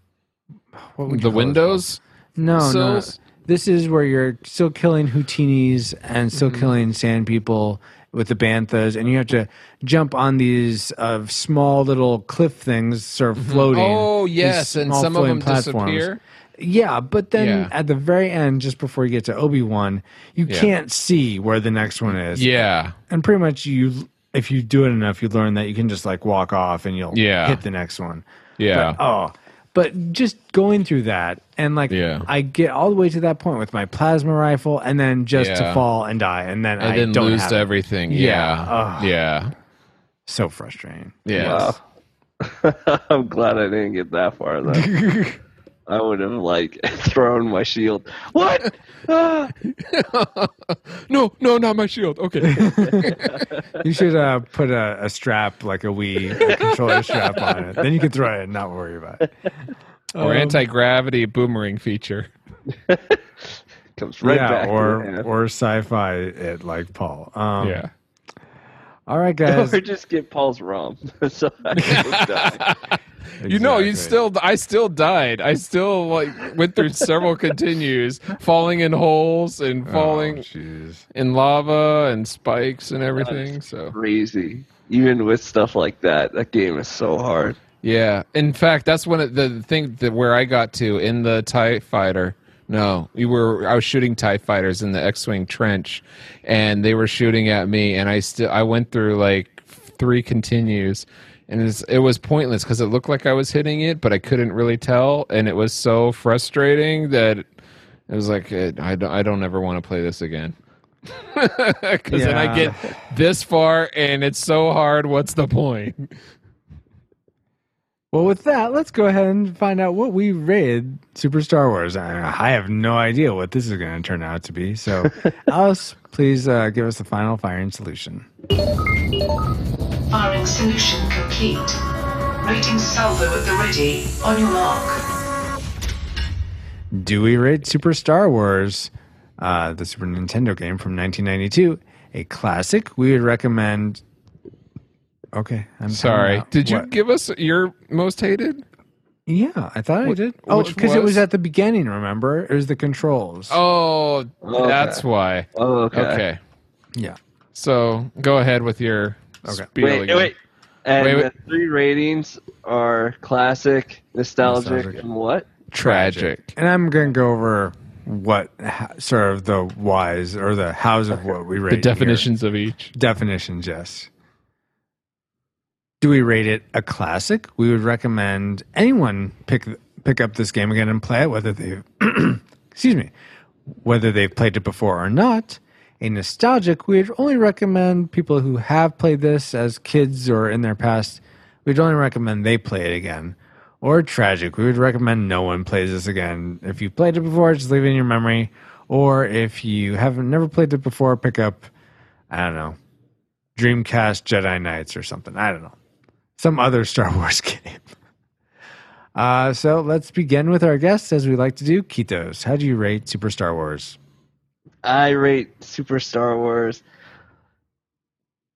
what would the windows. No, no. This is where you're still killing Utinis and still Mm-hmm. killing sand people with the banthas, and you have to jump on these uh, small little cliff things, sort of floating. Oh yes, and some of them disappear. Yeah, but then Yeah. at the very end, just before you get to Obi Wan, you Yeah. can't see where the next one is. Yeah, and pretty much you, if you do it enough, you learn that you can just like walk off and you'll Yeah. hit the next one. yeah. But, oh, but just going through that and like Yeah. I get all the way to that point with my plasma rifle and then just to fall and die and then and I then don't lose have to it. everything. Yeah. Yeah, Ugh. yeah, So frustrating. yeah. Wow. I'm glad I didn't get that far though. I would have like thrown my shield. What? Ah! no, no, not my shield. Okay. You should uh, put a, a strap like a Wii a controller strap on it. Then you can throw it and not worry about it. or anti gravity boomerang feature. Comes right yeah, back. or to or sci-fi it like Paul. Um, yeah. All right, guys. or just get Paul's ROM. so I can die. You know, you still. I still died. I still like went through several continues, falling in holes and Oh, falling jeez. in lava and spikes and everything. So crazy. Even with stuff like that, that game is so hard. Yeah, in fact, that's one of the the thing that where I got to in the Tie Fighter. No, we were. I was shooting Tie Fighters in the X-wing trench, and they were shooting at me, and I still I went through like three continues, and it's, it was pointless because it looked like I was hitting it, but I couldn't really tell, and it was so frustrating that it was like it, I don't I don't ever want to play this again. Because then I get this far and it's so hard. What's the point? Well, with that, let's go ahead and find out what we rated Super Star Wars. I, I have no idea what this is going to turn out to be. So, Alice, please uh, give us the final firing solution. Firing solution complete. Rating salvo at the ready. On your mark. Do we rate Super Star Wars, uh, the Super Nintendo game from 1992, a classic? We would recommend. Okay, I'm Sorry. Did you What? give us your most hated? Yeah, I thought I did. Oh, which because it was was? at the beginning. Remember, it was the controls. Oh, Okay. that's why. Oh, okay. Okay. yeah. So go ahead with your Okay. spiel Wait, again. wait. And Wait, wait. the three ratings are classic, nostalgic, Nostalgic. and what? Tragic. And I'm going to go over what ha- sort of the whys or the hows of what we rate. The here. definitions of each. Definitions, yes. Do we rate it a classic? We would recommend anyone pick pick up this game again and play it, whether they excuse me, whether they've played it before or not. A nostalgic, we'd only recommend people who have played this as kids or in their past. We'd only recommend they play it again. Or tragic, we would recommend no one plays this again. If you played it before, just leave it in your memory. Or if you haven't never played it before, pick up, I don't know, Dreamcast Jedi Knights or something. I don't know. Some other Star Wars game. Uh, so let's begin with our guests as we like to do. Kitos, how do you rate Super Star Wars? I rate Super Star Wars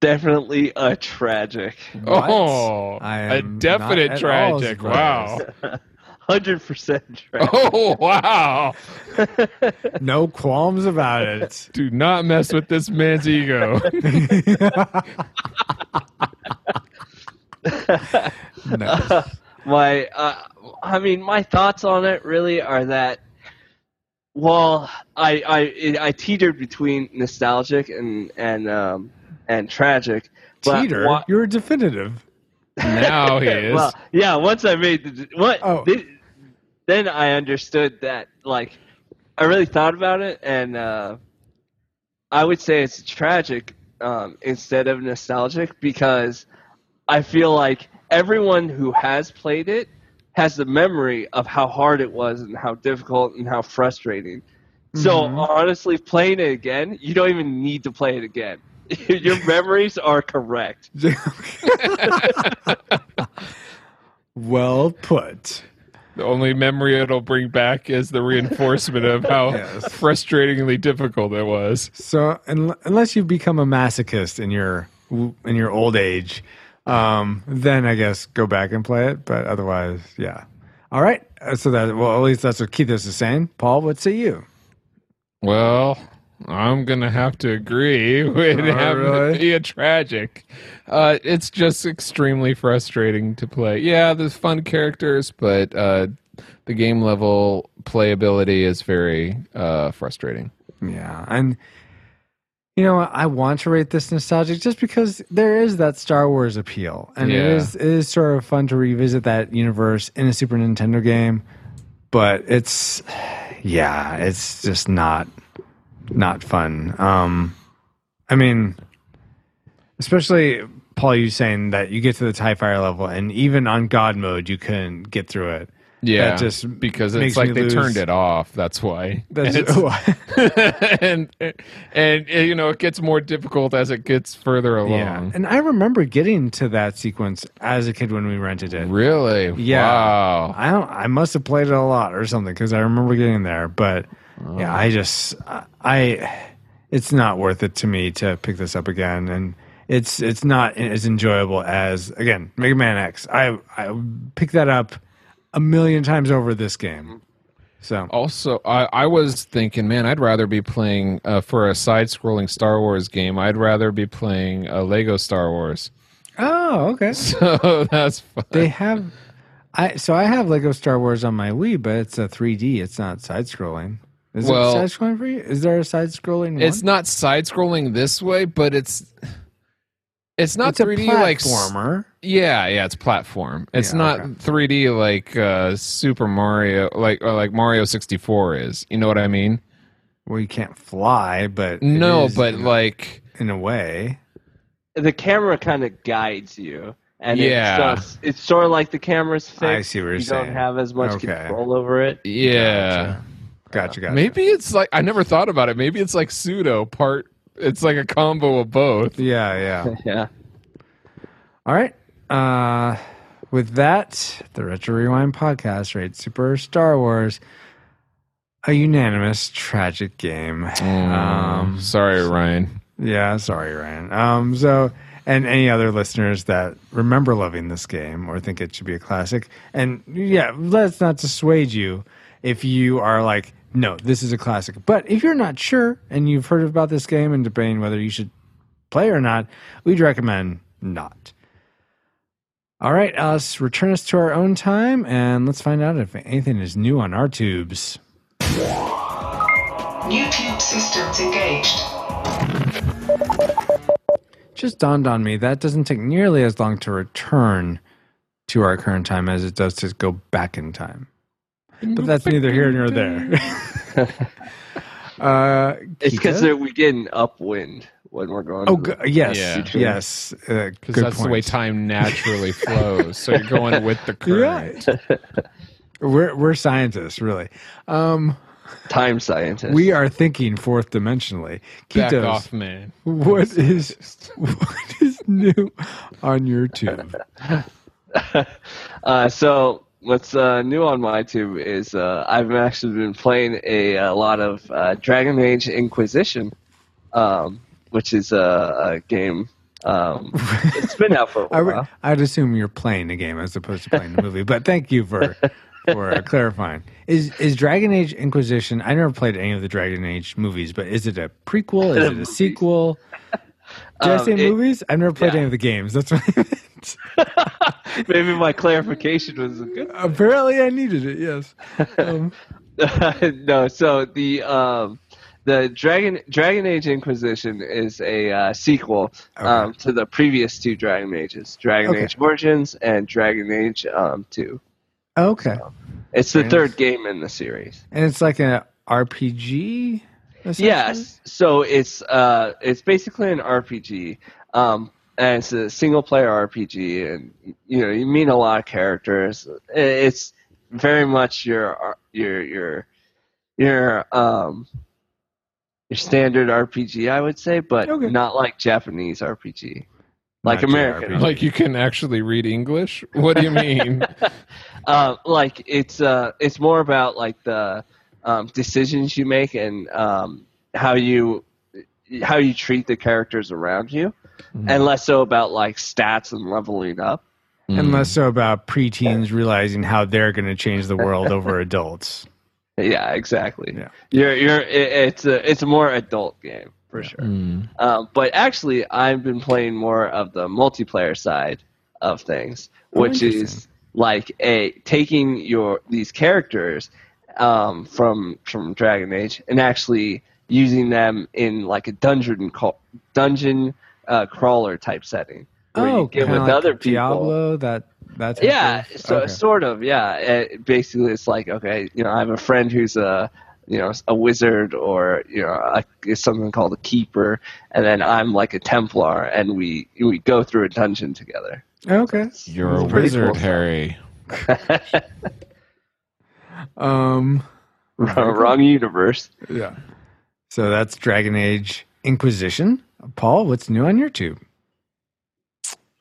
definitely a tragic. What? Oh, I a am definite not at all tragic. Wow. Hundred percent tragic. Oh, wow. No qualms about it. Do not mess with this man's ego. Nice. my uh, I mean my thoughts on it really are that well I I I teetered between nostalgic and and um and tragic But teeter. you're definitive. Now he is. well, yeah. Once I made the what, Oh. then I understood that. Like, I really thought about it, and uh, I would say it's tragic um, instead of nostalgic because I feel like everyone who has played it has the memory of how hard it was and how difficult and how frustrating. So Mhm. honestly, playing it again, you don't even need to play it again. Your memories are correct. well put. the only memory it'll bring back is the reinforcement of how Yes. frustratingly difficult it was. So, un- unless you've become a masochist in your in your old age, um, then I guess go back and play it. But otherwise, yeah. All right. Uh, So that well, at least that's what Keith is saying. Paul, what say you? Well, I'm gonna have to agree with Oh, having really? it be a tragic. Uh, it's just extremely frustrating to play. Yeah, there's fun characters, but uh, the game level playability is very uh, frustrating. Yeah, and you know? I want to rate this nostalgic just because there is that Star Wars appeal, and Yeah. is it is sort of fun to revisit that universe in a Super Nintendo game. But it's yeah, it's just not not fun. Um, I mean, especially Paul, you saying that you get to the Tie Fighter level, and even on God mode, you couldn't get through it. Yeah, That just because it's like they lose- turned it off. That's why. That's And and and uh, you know it gets more difficult as it gets further along. yeah, and I remember getting to that sequence as a kid when we rented it. Really? Yeah. Wow. I don't. I must have played it a lot or something because I remember getting there. But yeah, I just I it's not worth it to me to pick this up again, and it's it's not as enjoyable as again Mega Man X. I I picked that up a million times over this game. So Also, I, I was thinking, man, I'd rather be playing uh, for a side-scrolling Star Wars game. I'd rather be playing a Lego Star Wars. oh okay, So that's fun. they have. I so I have Lego Star Wars on my Wii, but it's a 3D. It's not side scrolling. Is Well- it side scrolling for you? Is there a side scrolling? It's not side-scrolling this way, but it's it's not It's 3D like s- platformer. Yeah, yeah, it's platform. It's Yeah, not okay. 3D like uh, Super Mario, like or like Mario 64 is. You know what I mean? Well, you can't fly, but No, is but in, like in a way, the camera kind of guides you, and Yeah. it's, just, it's sort of like the camera's fixed. I see what you're you saying. don't have as much Okay. control over it. yeah. gotcha, gotcha. Maybe it's like I never thought about it. Maybe it's like pseudo part. It's like a combo of both. Yeah, yeah. Yeah. All right. Uh, with that, the Retro Rewind podcast rates Super Star Wars a unanimous tragic game. Um, Sorry, Ryan. Yeah, sorry, Ryan. Um, so, and any other listeners that remember loving this game or think it should be a classic, and yeah, let's not dissuade you if you are like, no, this is a classic. But if you're not sure and you've heard about this game and debating whether you should play or not, we'd recommend not. All right, us return us to our own time and let's find out if anything is new on our tubes. New tube systems engaged. just dawned on me that doesn't take nearly as long to return to our current time as it does to go back in time. But that's neither here nor there. uh, It's because we get an upwind when we're going. oh to g- yes, Yeah. yes, uh, Because good that's the way time naturally flows. So you're going with the current. Right. we're we're scientists, really. Um, time scientists. we are thinking fourth dimensionally. Back Kitos, off, man. what is what is new on your tube? uh, so what's uh, new on my tube is uh, I've actually been playing a, a lot of uh, Dragon Age Inquisition, um, which is a, a game. Um, it's been out for a I would, while. I'd assume you're playing the game as opposed to playing the movie, but thank you for for uh, clarifying. Is is Dragon Age Inquisition? I never played any of the Dragon Age movies, but is it a prequel? Is it a sequel? Did I Um, say it- movies? I've never played yeah. any of the games. That's what I meant. Maybe my clarification was good. Apparently, I needed it. Yes. Um, no, so the um, the Dragon Dragon Age Inquisition is a uh, sequel um, to the previous two Dragon Ages, Dragon Okay. Age Origins and Dragon Age um, Two. Okay. It's the Nice. third game in the series. And it's like an RPG. Yes, so it's uh, it's basically an RPG, um, and it's a single player RPG, and you know you meet a lot of characters. It's very much your your your your um your standard RPG, I would say, but Okay. not like Japanese RPG, like Not American. JRPG. Like you can actually read English? What do you mean? uh, like it's uh, it's more about like the um, decisions you make and um, how you how you treat the characters around you, and less so about like stats and leveling up. And less so about preteens realizing how they're going to change the world over adults. Yeah, exactly. Yeah. You're you're it, it's a it's a more adult game for sure. Mm. Um, but actually, I've been playing more of the multiplayer side of things, Oh, which is like a taking your these characters um, from from Dragon Age and actually using them in like a dungeon call, dungeon uh, crawler type setting. Where Oh, you get kinda with like other people. Diablo. That that's Yeah, so okay. sort of. Yeah, Uh basically, it's like okay, you know, I have a friend who's a you know a wizard or you know a, something called a keeper, and then I'm like a Templar, and we we go through a dungeon together. okay. You're a wizard, cool. Harry. Um. Wrong universe. Yeah. So that's Dragon Age Inquisition. Paul, what's new on your tube?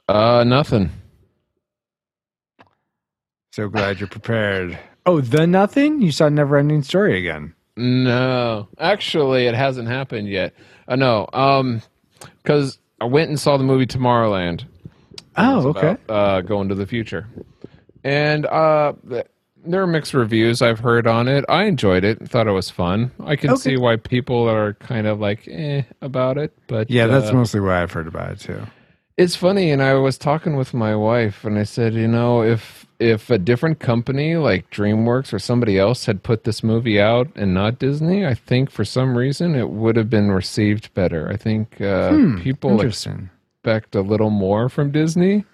Uh, nothing. So glad you're prepared. Oh, the nothing? You saw Never Ending Story again. No, actually, it hasn't happened yet. Uh, no, um, because I went and saw the movie Tomorrowland. Oh, okay. about, uh, going to the future, and uh, there are mixed reviews I've heard on it. I enjoyed it. Thought it was fun. I can Okay. see why people are kind of like eh about it, but Yeah, that's uh, mostly why I've heard about it too. It's funny, and I was talking with my wife, and I said, you know, if if a different company like DreamWorks or somebody else had put this movie out and not Disney, I think for some reason it would have been received better. I think uh, Hmm, people Interesting. expect a little more from Disney.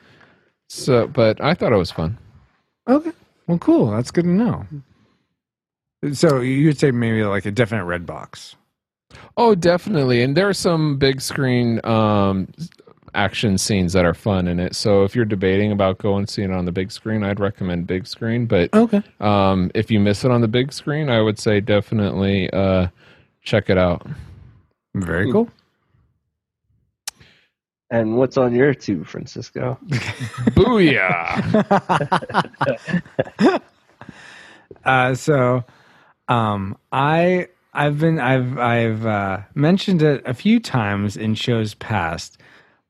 So, but I thought it was fun. Okay. Well, cool. That's good to know. So you would say maybe like a definite red box. Oh, definitely. And there are some big screen um, action scenes that are fun in it. So if you're debating about going seeing it on the big screen, I'd recommend big screen. But Okay. um, if you miss it on the big screen, I would say definitely uh, check it out. Very cool. And what's on your tube, Francisco? Booyah! uh, so, um, I I've been I've I've uh, mentioned it a few times in shows past,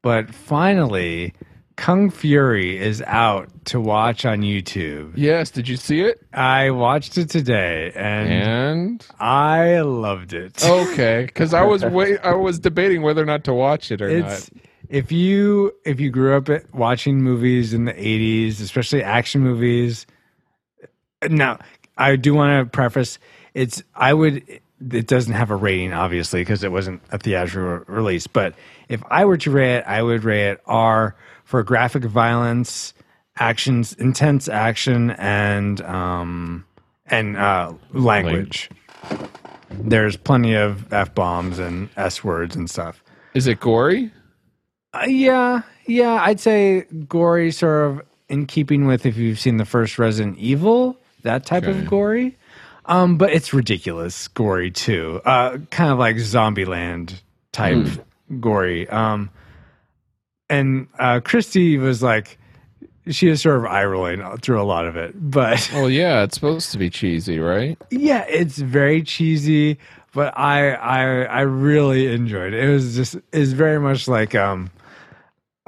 but finally, Kung Fury is out to watch on YouTube. yes, did you see it? I watched it today and And I loved it. okay, because I was wait, I was debating whether or not to watch it or it's not. If you if you grew up watching movies in the 80s especially action movies now i do want to preface it's i would it doesn't have a rating obviously because it wasn't a theatrical release but if i were to rate it i would rate it r for graphic violence actions intense action and um and uh language. There's plenty of f-bombs and s-words and stuff. Is it gory? Uh, yeah, yeah, I'd say gory, sort of in keeping with if you've seen the first Resident Evil, that type Okay. of gory. Um, but it's ridiculous gory too, uh, kind of like Zombieland type gory. Um, and uh, Christy was like, she was sort of eye rolling through a lot of it, but Well, yeah, it's supposed to be cheesy, right? yeah, it's very cheesy, but I I I really enjoyed it. It was just is very much like um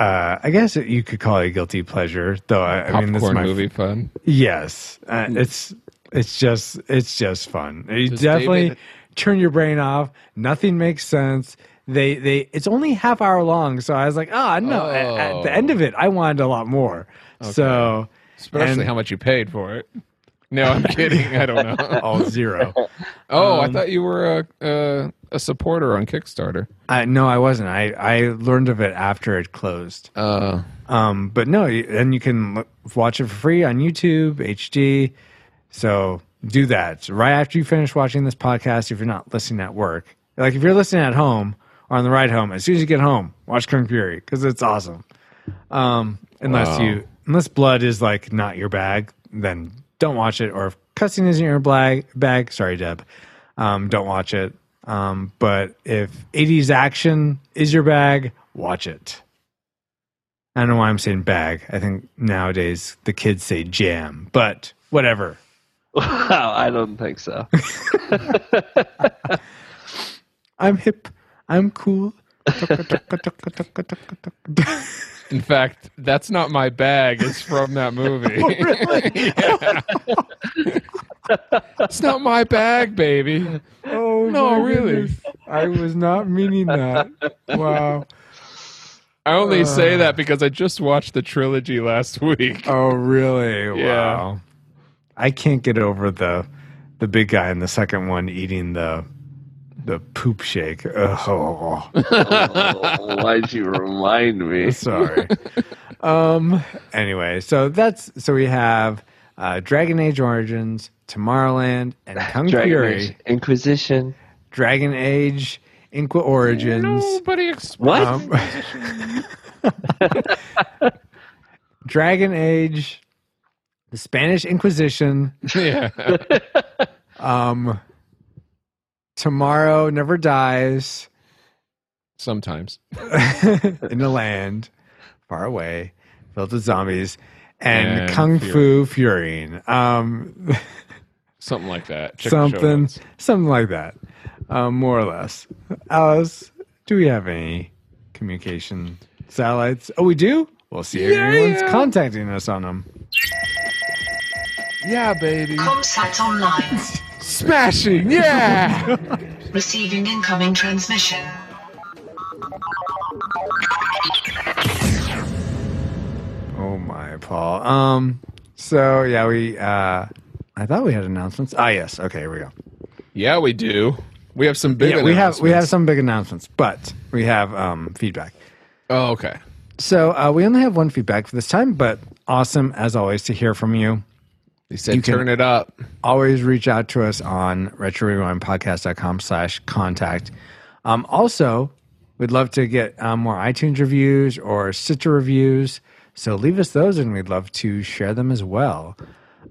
uh I guess you could call it a guilty pleasure, though I, I mean this is my movie fun. yes. Uh, it's it's just it's just fun. You Does definitely David- turn your brain off. Nothing makes sense. They they it's only half hour long, so I was like, oh no. At, at the end of it, I wanted a lot more. So Especially And- how much you paid for it. No, I'm kidding. I don't know. All zero. Oh, I Um, thought you were a, a a supporter on Kickstarter. I, no, I wasn't. I, I learned of it after it closed. Uh, Um, but no, and you can l- watch it for free on YouTube HD. So do that right after you finish watching this podcast. If you're not listening at work, like if you're listening at home or on the ride home, as soon as you get home, watch Kung Fury because it's awesome. Um, unless Wow. you unless blood is like not your bag, then don't watch it. Or if cussing isn't your bag, bag sorry, Deb, um, don't watch it. Um, but if 80s action is your bag, watch it. I don't know why I'm saying bag. I think nowadays the kids say jam, but whatever. Wow, I don't think so. I'm hip. I'm cool. in fact, that's not my bag. It's from that movie. Yeah. It's not my bag, baby. oh No, really. goodness. I was not meaning that. Wow. I only say Uh. that because I just watched the trilogy last week. Oh really? Yeah. Wow. I can't get over the the big guy in the second one eating the the poop shake. Oh, Oh, why'd you remind me? sorry. um. Anyway, so that's so we have uh, Dragon Age Origins, Tomorrowland, and Kung Dragon Fury. Age Inquisition. Dragon Age, Inqua Origins. Nobody ex- What? Um, Dragon Age, the Spanish Inquisition, yeah. um, Tomorrow Never Dies Sometimes. in the land far away, filled with zombies, and, And Kung Fury. Fu Furying. Um, Something like that. Check something, something like that, um, more or less. Alice, do we have any communication satellites? Oh, we do. We'll see if Yeah, anyone's yeah. contacting us on them. Yeah, baby. Comsat online. Smashing. Yeah. Receiving incoming transmission. Paul. Um. So yeah, we. uh I thought we had announcements. Ah, yes. Okay, here we go. yeah, we do. We have some big. yeah, we have we have some big announcements, but we have um feedback. Oh, okay. So uh, we only have one feedback for this time, but awesome as always to hear from you. They said You turn it up. always reach out to us on retrorewindpodcast.com slash contact. Um, also, we'd love to get um, more iTunes reviews or Stitcher reviews. So leave us those and we'd love to share them as well.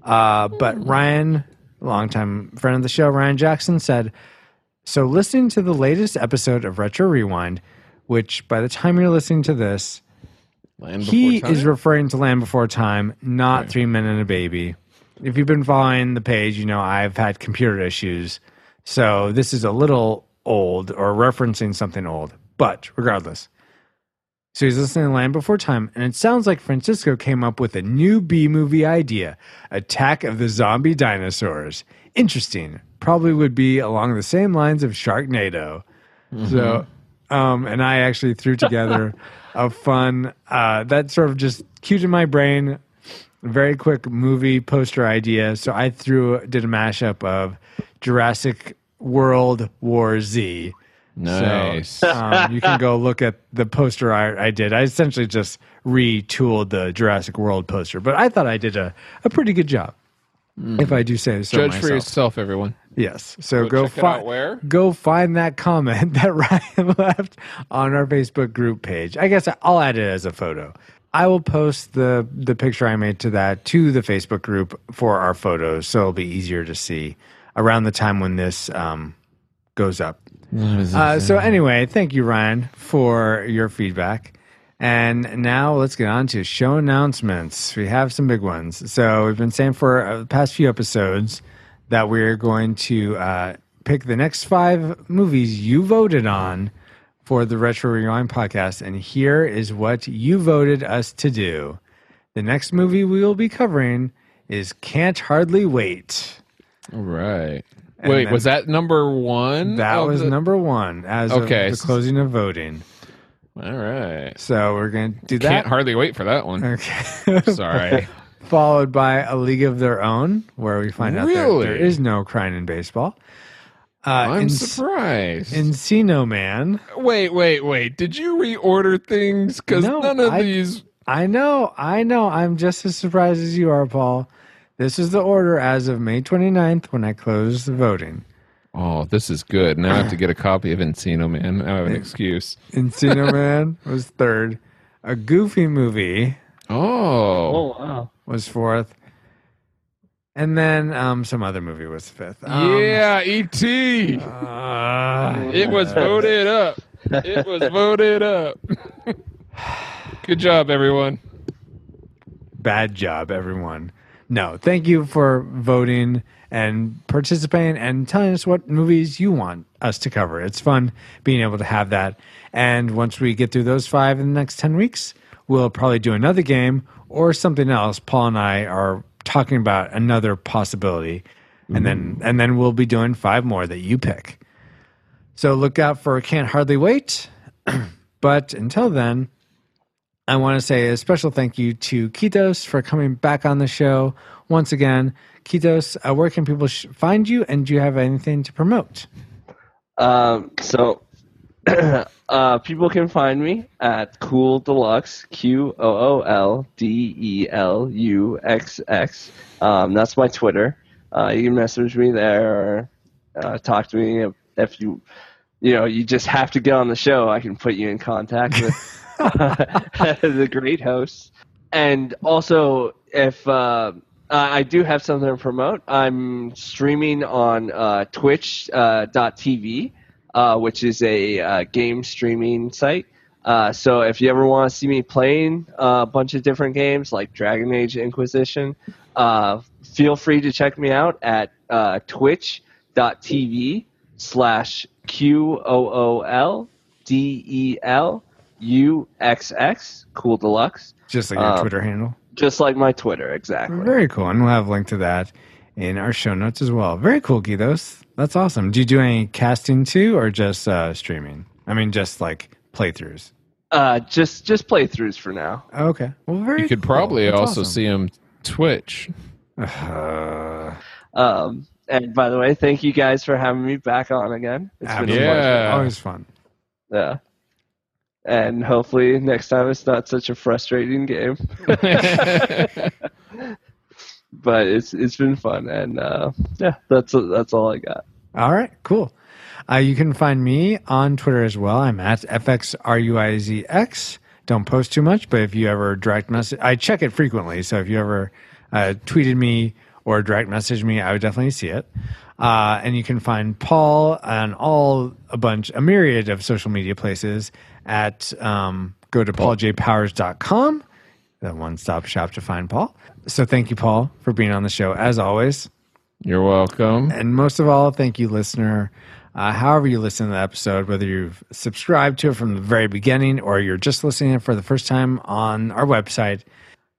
Uh, but Ryan, longtime friend of the show, Ryan Jackson said, so listening to the latest episode of Retro Rewind, which by the time you're listening to this, Land he Before is referring to Land Before Time, not Okay. Three Men and a Baby. If you've been following the page, you know I've had computer issues. So this is a little old or referencing something old. But regardless. So he's listening to Land Before Time, and it sounds like Francisco came up with a new B movie idea Attack of the Zombie Dinosaurs. Interesting. Probably would be along the same lines of Sharknado. So, um, and I actually threw together a fun, uh, that sort of just cued in my brain, very quick movie poster idea. So I threw, did a mashup of Jurassic World War Z. Nice. So, um, you can go look at the poster I, I did. I essentially just retooled the Jurassic World poster, but I thought I did a, a pretty good job. If I do say so Judge myself. for yourself, everyone. Yes. So Go go, check it fi- out where? go find that comment that Ryan left on our Facebook group page. I guess I'll add it as a photo. I will post the the picture I made to that to the Facebook group for our photos, so it'll be easier to see around the time when this um, goes up. Uh, so anyway, thank you, Ryan, for your feedback. And now let's get on to show announcements. We have some big ones. So we've been saying for uh, the past few episodes that we're going to uh, pick the next five movies you voted on for the Retro Rewind podcast. And here is what you voted us to do. The next movie we will be covering is Can't Hardly Wait. All right. Wait, was that number one? That was the- number one as Okay. of the closing of voting. All right. So we're going to do that. Can't hardly wait for that one. Okay. Sorry. followed by A League of Their Own, where we find out there, there is no crying in baseball. Uh, I'm En- surprised. Encino Man. wait, wait, wait. Did you reorder things? Because No, none of I- these. I know, I know. I'm just as surprised as you are, Paul. This is the order as of May 29th when I closed the voting. Oh, this is good. Now I have to get a copy of Encino Man. Now I have an excuse. Encino Man was third. A Goofy movie Oh. Oh wow. was fourth. And then um, some other movie was fifth. Um, yeah, E.T. uh, It was voted up. It was voted up. Good job, everyone. bad job, everyone. No, thank you for voting and participating and telling us what movies you want us to cover. It's fun being able to have that. And once we get through those five in the next 10 weeks, we'll probably do another game or something else. Paul and I are talking about another possibility. And then mm. and then we'll be doing five more that you pick. So look out for Can't Hardly Wait. but until then, I want to say a special thank you to Kitos for coming back on the show once again. Kitos, uh, where can people sh- find you, and do you have anything to promote? Um, so uh, people can find me at Qool Deluxx, Q O O L D E L U X X. Um, that's my Twitter. Uh, you can message me there or uh, talk to me if, if you, you know, you just have to get on the show. I can put you in contact with the great hosts. And also, if uh, I do have something to promote, I'm streaming on uh, Twitch.tv, uh, uh, which is a uh, game streaming site. Uh, so if you ever want to see me playing a bunch of different games like Dragon Age Inquisition, feel free to check me out at twitch.tv slash Q O O L D E L U X X, Qool Deluxx. Just like your Um, Twitter handle. Just like my Twitter, exactly. Very cool, and we'll have a link to that in our show notes as well. Very cool, Kitos. That's awesome. Do you do any casting too, or just uh, streaming? I mean, just like playthroughs. Uh, just just playthroughs for now. Okay. Well, very. You could cool. probably That's also awesome. see him Twitch. Uh, Um, and by the way, thank you guys for having me back on again. It's been a pleasure. Yeah. Always fun. Yeah. And hopefully next time it's not such a frustrating game. but it's it's been fun and uh, yeah, that's that's all I got. All right, cool. Uh, you can find me on Twitter as well. I'm at FXRUIZX. Don't post too much, but if you ever direct message, I check it frequently. So if you ever uh, tweeted me or direct message me, I would definitely see it. Uh, and you can find Paul on all a bunch, a myriad of social media places at um, go to pauljpowers.com, the one stop shop to find Paul. So thank you, Paul, for being on the show as always. You're welcome. And most of all, thank you, listener. Uh, however, you listen to the episode, whether you've subscribed to it from the very beginning or you're just listening for the first time on our website.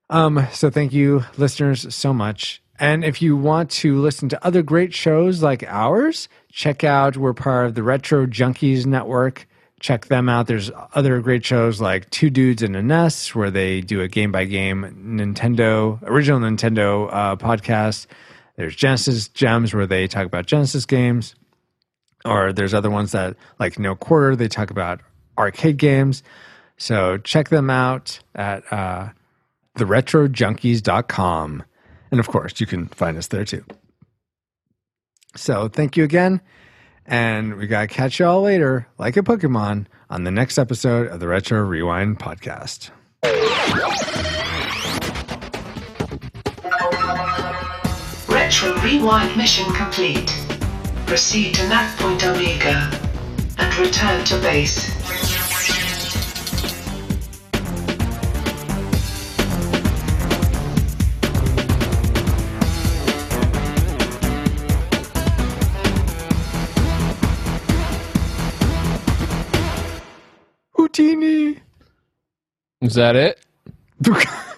Um, so, thank you, listeners, so much. And if you want to listen to other great shows like ours, check out, we're part of the Retro Junkies Network. Check them out. There's other great shows like Two Dudes in a Nest, where they do a game by game Nintendo, original Nintendo uh, podcast. There's Genesis Gems, where they talk about Genesis games. Or there's other ones that, like No Quarter, they talk about arcade games. So check them out at uh, theretrojunkies.com. And of course, you can find us there too. So thank you again. And we got to catch you all later, like a Pokemon, on the next episode of the Retro Rewind podcast. Retro Rewind mission complete. Proceed to Nav Point Omega and return to base. Utini! Is that it?